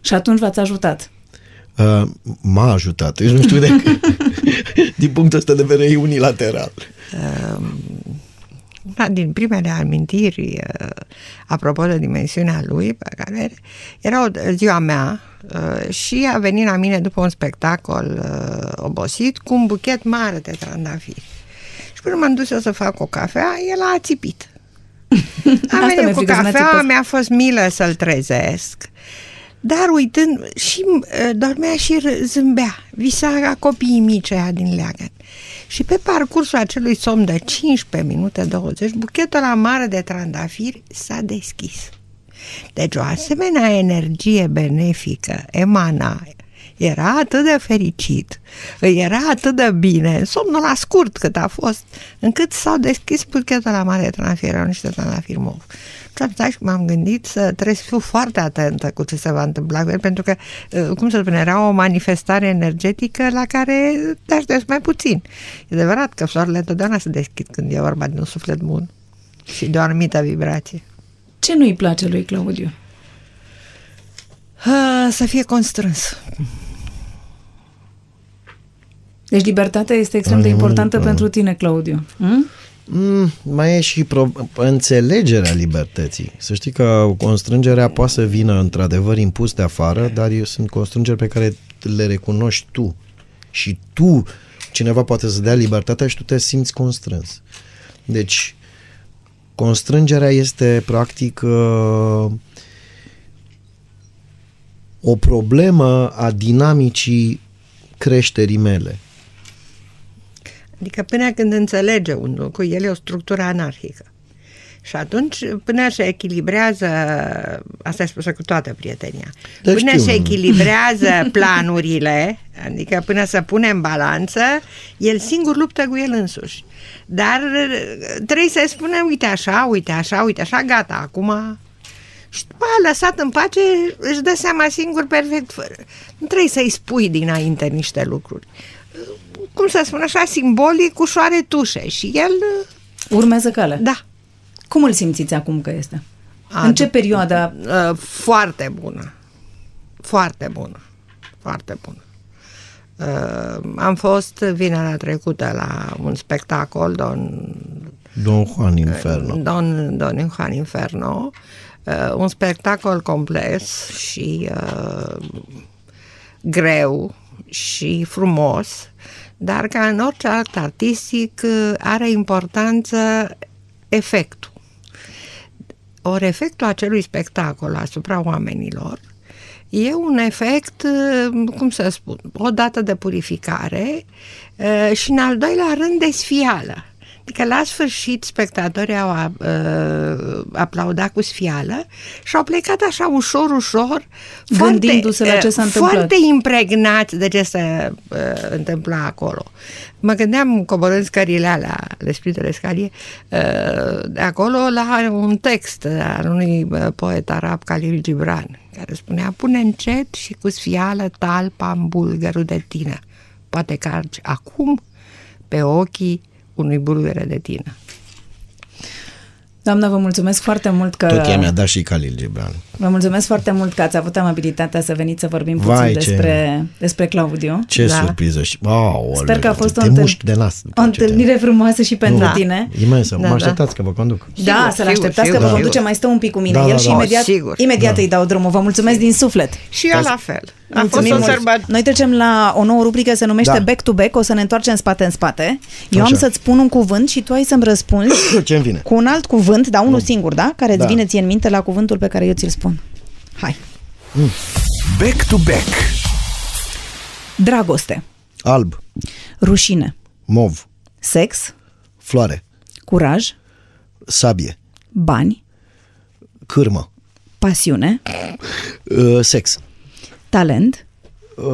Și atunci v-ați ajutat. Uh, m-a ajutat. Eu nu știu de *laughs* din punctul ăsta de vedere e unilateral. una din primele amintiri, uh, apropo de dimensiunea lui, pe care era o ziua mea uh, și a venit la mine după un spectacol uh, obosit cu un buchet mare de trandafiri. Și până m-am dus eu să fac o cafea, el a țipit. *laughs* Asta A mi-e venit cu frică, să ne cafea, țipăți. mi-a fost milă să-l trezesc. Dar uitând, și uh, dormea și r- zâmbea, visa ca copiii mici aia din leagăn. Și pe parcursul acelui somn de 15 minute 20, buchetul la mare de trandafiri s-a deschis. Deci o asemenea energie benefică emana. Era atât de fericit, îi era atât de bine, în somnul la scurt cât a fost, încât s-au deschis buchetul la mare de trandafiri, erau niște trandafiri mov. Și am stat și m-am gândit să trebuie să fiu foarte atentă cu ce se va întâmpla cu el, pentru că, uh, cum să spun, era o manifestare energetică la care te aștepți mai puțin. E adevărat că soarele totdeauna se deschid când e vorba de un suflet bun și de o anumită vibrație. Ce nu-i place lui Claudiu? Ah, Să fie constrâns. Deci libertatea este extrem de importantă pentru tine, Claudiu. Hm? Mm, mai e și pro- înțelegerea libertății. Să știi că constrângerea poate să vină într-adevăr impus de afară, dar eu sunt constrângeri pe care le recunoști tu. Și tu, cineva poate să dea libertatea și tu te simți constrâns. Deci, constrângerea este practic uh, o problemă a dinamicii creșterii mele. Adică până când înțelege un lucru, el e o structură anarhică. Și atunci, până se echilibrează, asta e spusă cu toată prietenia, Da, până știu. se echilibrează *laughs* planurile, adică până se pune în balanță, el singur luptă cu el însuși. Dar trebuie să-i spune, uite așa, uite așa, uite așa, gata, acum... Și după aia, lăsat în pace, își dă seama singur perfect, fără. Nu trebuie să-i spui dinainte niște lucruri. Cum să spun așa, simbolic, ușoare tușe. Și el, Urmează calea. da, Cum îl simțiți acum că este? A, în ce dup- perioadă? Uh, foarte bună. Foarte bună. Foarte bună. Uh, am fost vinerea trecută la un spectacol, Don, Don Juan Inferno. Don, Don Juan Inferno, uh, un spectacol complex și uh, greu și frumos, dar ca în orice act artistic uh, are importanță efectul. Ori efectul acelui spectacol asupra oamenilor e un efect, uh, cum să spun, o dată de purificare uh, și în al doilea rând de sfială. Adică la sfârșit spectatorii au uh, aplaudat cu sfială și au plecat așa ușor, ușor, Gândindu-se la ce s-a uh, întâmplat. Foarte impregnați de ce se uh, întâmpla acolo. Mă gândeam, coborând scările alea, le spitele scalie, uh, de acolo la un text al unui uh, poet arab, Khalil Gibran, care spunea, pune încet și cu sfială talpa în bulgărul de tine. Poate că argi acum pe ochii unui bulgăre de tine. Doamna, vă mulțumesc foarte mult că... Tot ea mi-a dat și Khalil Gibran. Vă mulțumesc foarte mult că ați avut amabilitatea să veniți să vorbim puțin Vai, ce- despre, despre Claudiu. Ce Da. surpriză și... Oh, Sper că a fost o, te întâl- mușc de nas. după o ce te- întâlnire frumoasă și pentru Da. tine. Imensă. Da, mă da. așteptați că vă conduc. Da, Sigur, să-l sigur, așteptați sigur, că vă sigur. conduce mai stă un pic cu mine. Da, El da, și da. imediat, Sigur. imediat Da. îi dau drumul. Vă mulțumesc din suflet. Și eu la fel. A fost Mulțumim o mult. sărbătoare. Noi trecem la o nouă rubrică, se numește Da. Back to Back, o să ne întoarcem spate în spate. Eu am Așa. să-ți spun un cuvânt și tu ai să-mi răspunzi *coughs* Ce-mi vine? cu un alt cuvânt, dar unul singur, da? Care îți Da. vine ție în minte la cuvântul pe care eu ți-l spun. Hai. Back to back. Dragoste, Alb, rușine, mov, sex, floare, curaj, sabie, bani, cârmă, pasiune, *laughs* uh, sex, talent, uh,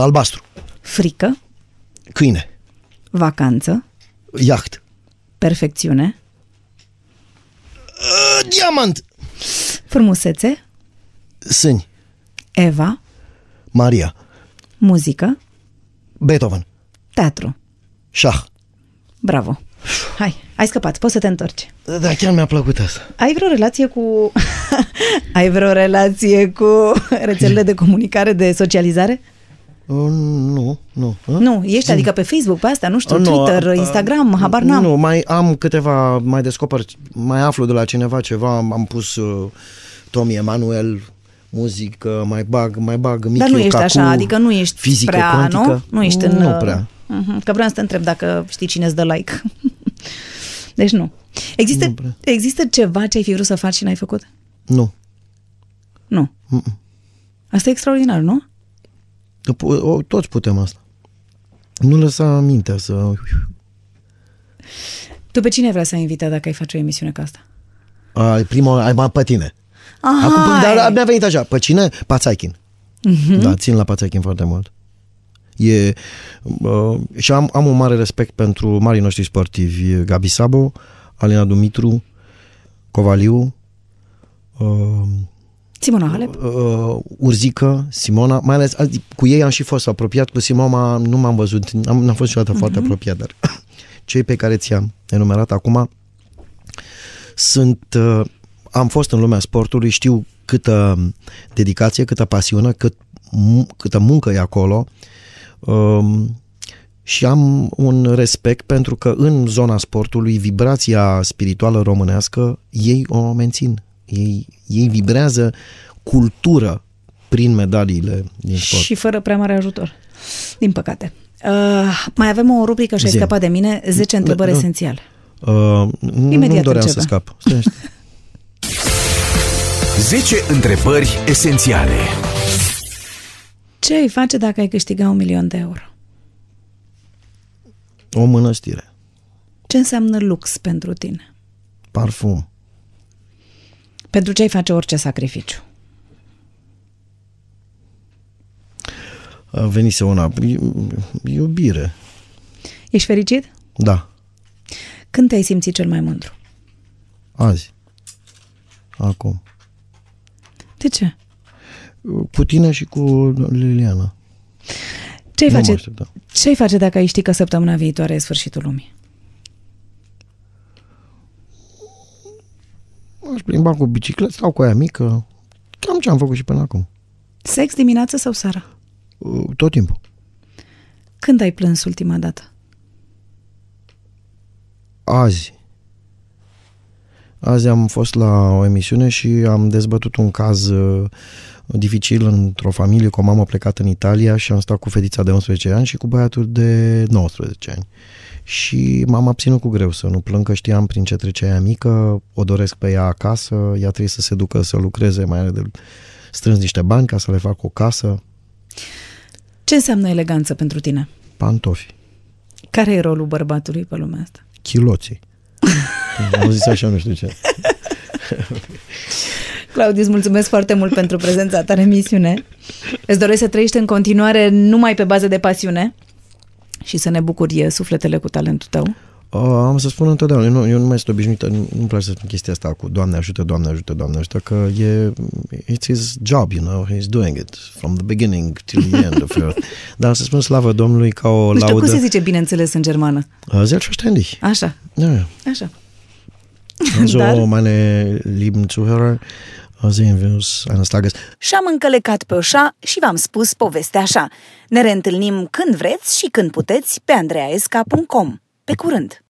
albastru, Frică, Câine. vacanță, Iaht. perfecțiune, Uh, diamant. Frumusețe, Sâni. Eva, Maria. muzică, Beethoven. teatru. Șah. Bravo! Hai, ai scăpat, poți să te întorci. Da, chiar mi-a plăcut asta. Ai vreo relație cu... *laughs* ai vreo relație cu rețelele de comunicare, de socializare? Uh, nu, nu. Uh? Nu, ești, adică pe Facebook, pe astea, nu știu, Uh, nu, Twitter, uh, Instagram, habar n-am. Nu, mai am câteva, mai descoper, mai aflu de la cineva ceva, am, am pus uh, Tommy Emanuel, muzică, mai bag, mai bag Michiu Dar nu ești Cacu, așa, adică nu ești fizică prea, cuantică. nu? Nu ești în... Nu prea. Uh-huh, că vreau să te întreb dacă știi cine îți dă like. *laughs* deci nu. Există, Nu prea. există ceva ce ai fi vrut să faci și n-ai făcut? Nu. Nu. Mm-mm. Asta e extraordinar, nu? Po- o, toți putem asta. Nu lăsa mintea să... Tu pe cine vrea să ai invitat dacă ai face o emisiune ca asta? Ai, prima, ai mai pe tine. Aha, Acum, dar mi-a venit așa. Pe cine? Pațaichin. Mhm. Da, țin la Pațaichin foarte mult. E, uh, și am, am un mare respect pentru marii noștri sportivi, Gabi Sabo, Alina Dumitru, Covaliu, uh, Simona Halep? uh, Urzică, Simona, mai ales alții- cu ei am și fost apropiat, cu Simona nu m-am văzut, am, n-am fost niciodată uh-huh. foarte apropiat, dar *coughs* cei pe care ți-am enumerat acum sunt, uh, am fost în lumea sportului, știu câtă dedicație, câtă pasiune, cât, mu- câtă muncă e acolo um, și am un respect pentru că în zona sportului vibrația spirituală românească ei o mențin. Ei, ei vibrează cultură prin medaliile din sport. Și fără prea mare ajutor. Din păcate. Uh, mai avem o rubrică și ai Zi. scăpat de mine, 10 întrebări nu. esențiale. Uh, nu, Imediat nu doream începem. să scap. Stai așa. *laughs* 10 întrebări esențiale. Ce ai face dacă ai câștiga un milion de euro? O mănăstire, Ce înseamnă lux pentru tine? parfum, Pentru ce ai face orice sacrificiu? a venise una, iubire, Ești fericit? da, Când te-ai simțit cel mai mândru? azi, acum. De ce? Cu tine și cu Liliana. Ce ai Nu mă face, așteptam. ce ai face dacă ai ști că săptămâna viitoare e sfârșitul lumii? Aș plimba cu bicicletă, stau cu aia mică, cam ce am făcut și până acum. Sex dimineață sau seara? Uh, Tot timpul. Când ai plâns ultima dată? Azi. Azi am fost la o emisiune și am dezbătut un caz uh, dificil într-o familie cu o mamă plecată în Italia și am stat cu fetița de 11 ani și cu băiatul de 19 ani. Și m-am abținut cu greu să nu plâng, că știam prin ce trece aia mică, o doresc pe ea acasă, ea trebuie să se ducă să lucreze, mai are de strâns niște bani ca să le fac o casă, Ce înseamnă eleganță pentru tine? pantofi, Care e rolul bărbatului pe lumea asta? chiloții. *laughs* Am zis așa, nu știu ce. *laughs* Claudiu, îți mulțumesc foarte mult pentru prezența ta în emisiune. Îți doresc să trăiești în continuare numai pe bază de pasiune și să ne bucuri sufletele cu talentul tău. Uh, am să spun întotdeauna, eu nu, eu nu mai sunt obișnuit, nu, nu-mi place să spun chestia asta cu Doamne ajută, Doamne ajută, Doamne ajută, că e, it's his job, you know, he's doing it from the beginning till the end of it. *laughs* Dar să spun slavă Domnului ca o Nu știu, laudă. cum se zice bineînțeles în germană? Uh, Selbstverständlich. Așa, Ja, așa. also *laughs* Dar- meine lieben Zuhörer, uh, sehen wir uns eines Tages. Și-am încălecat pe oșa și v-am spus povestea așa. Ne reîntâlnim când vreți și când puteți pe andreaesca.com. Pe curând!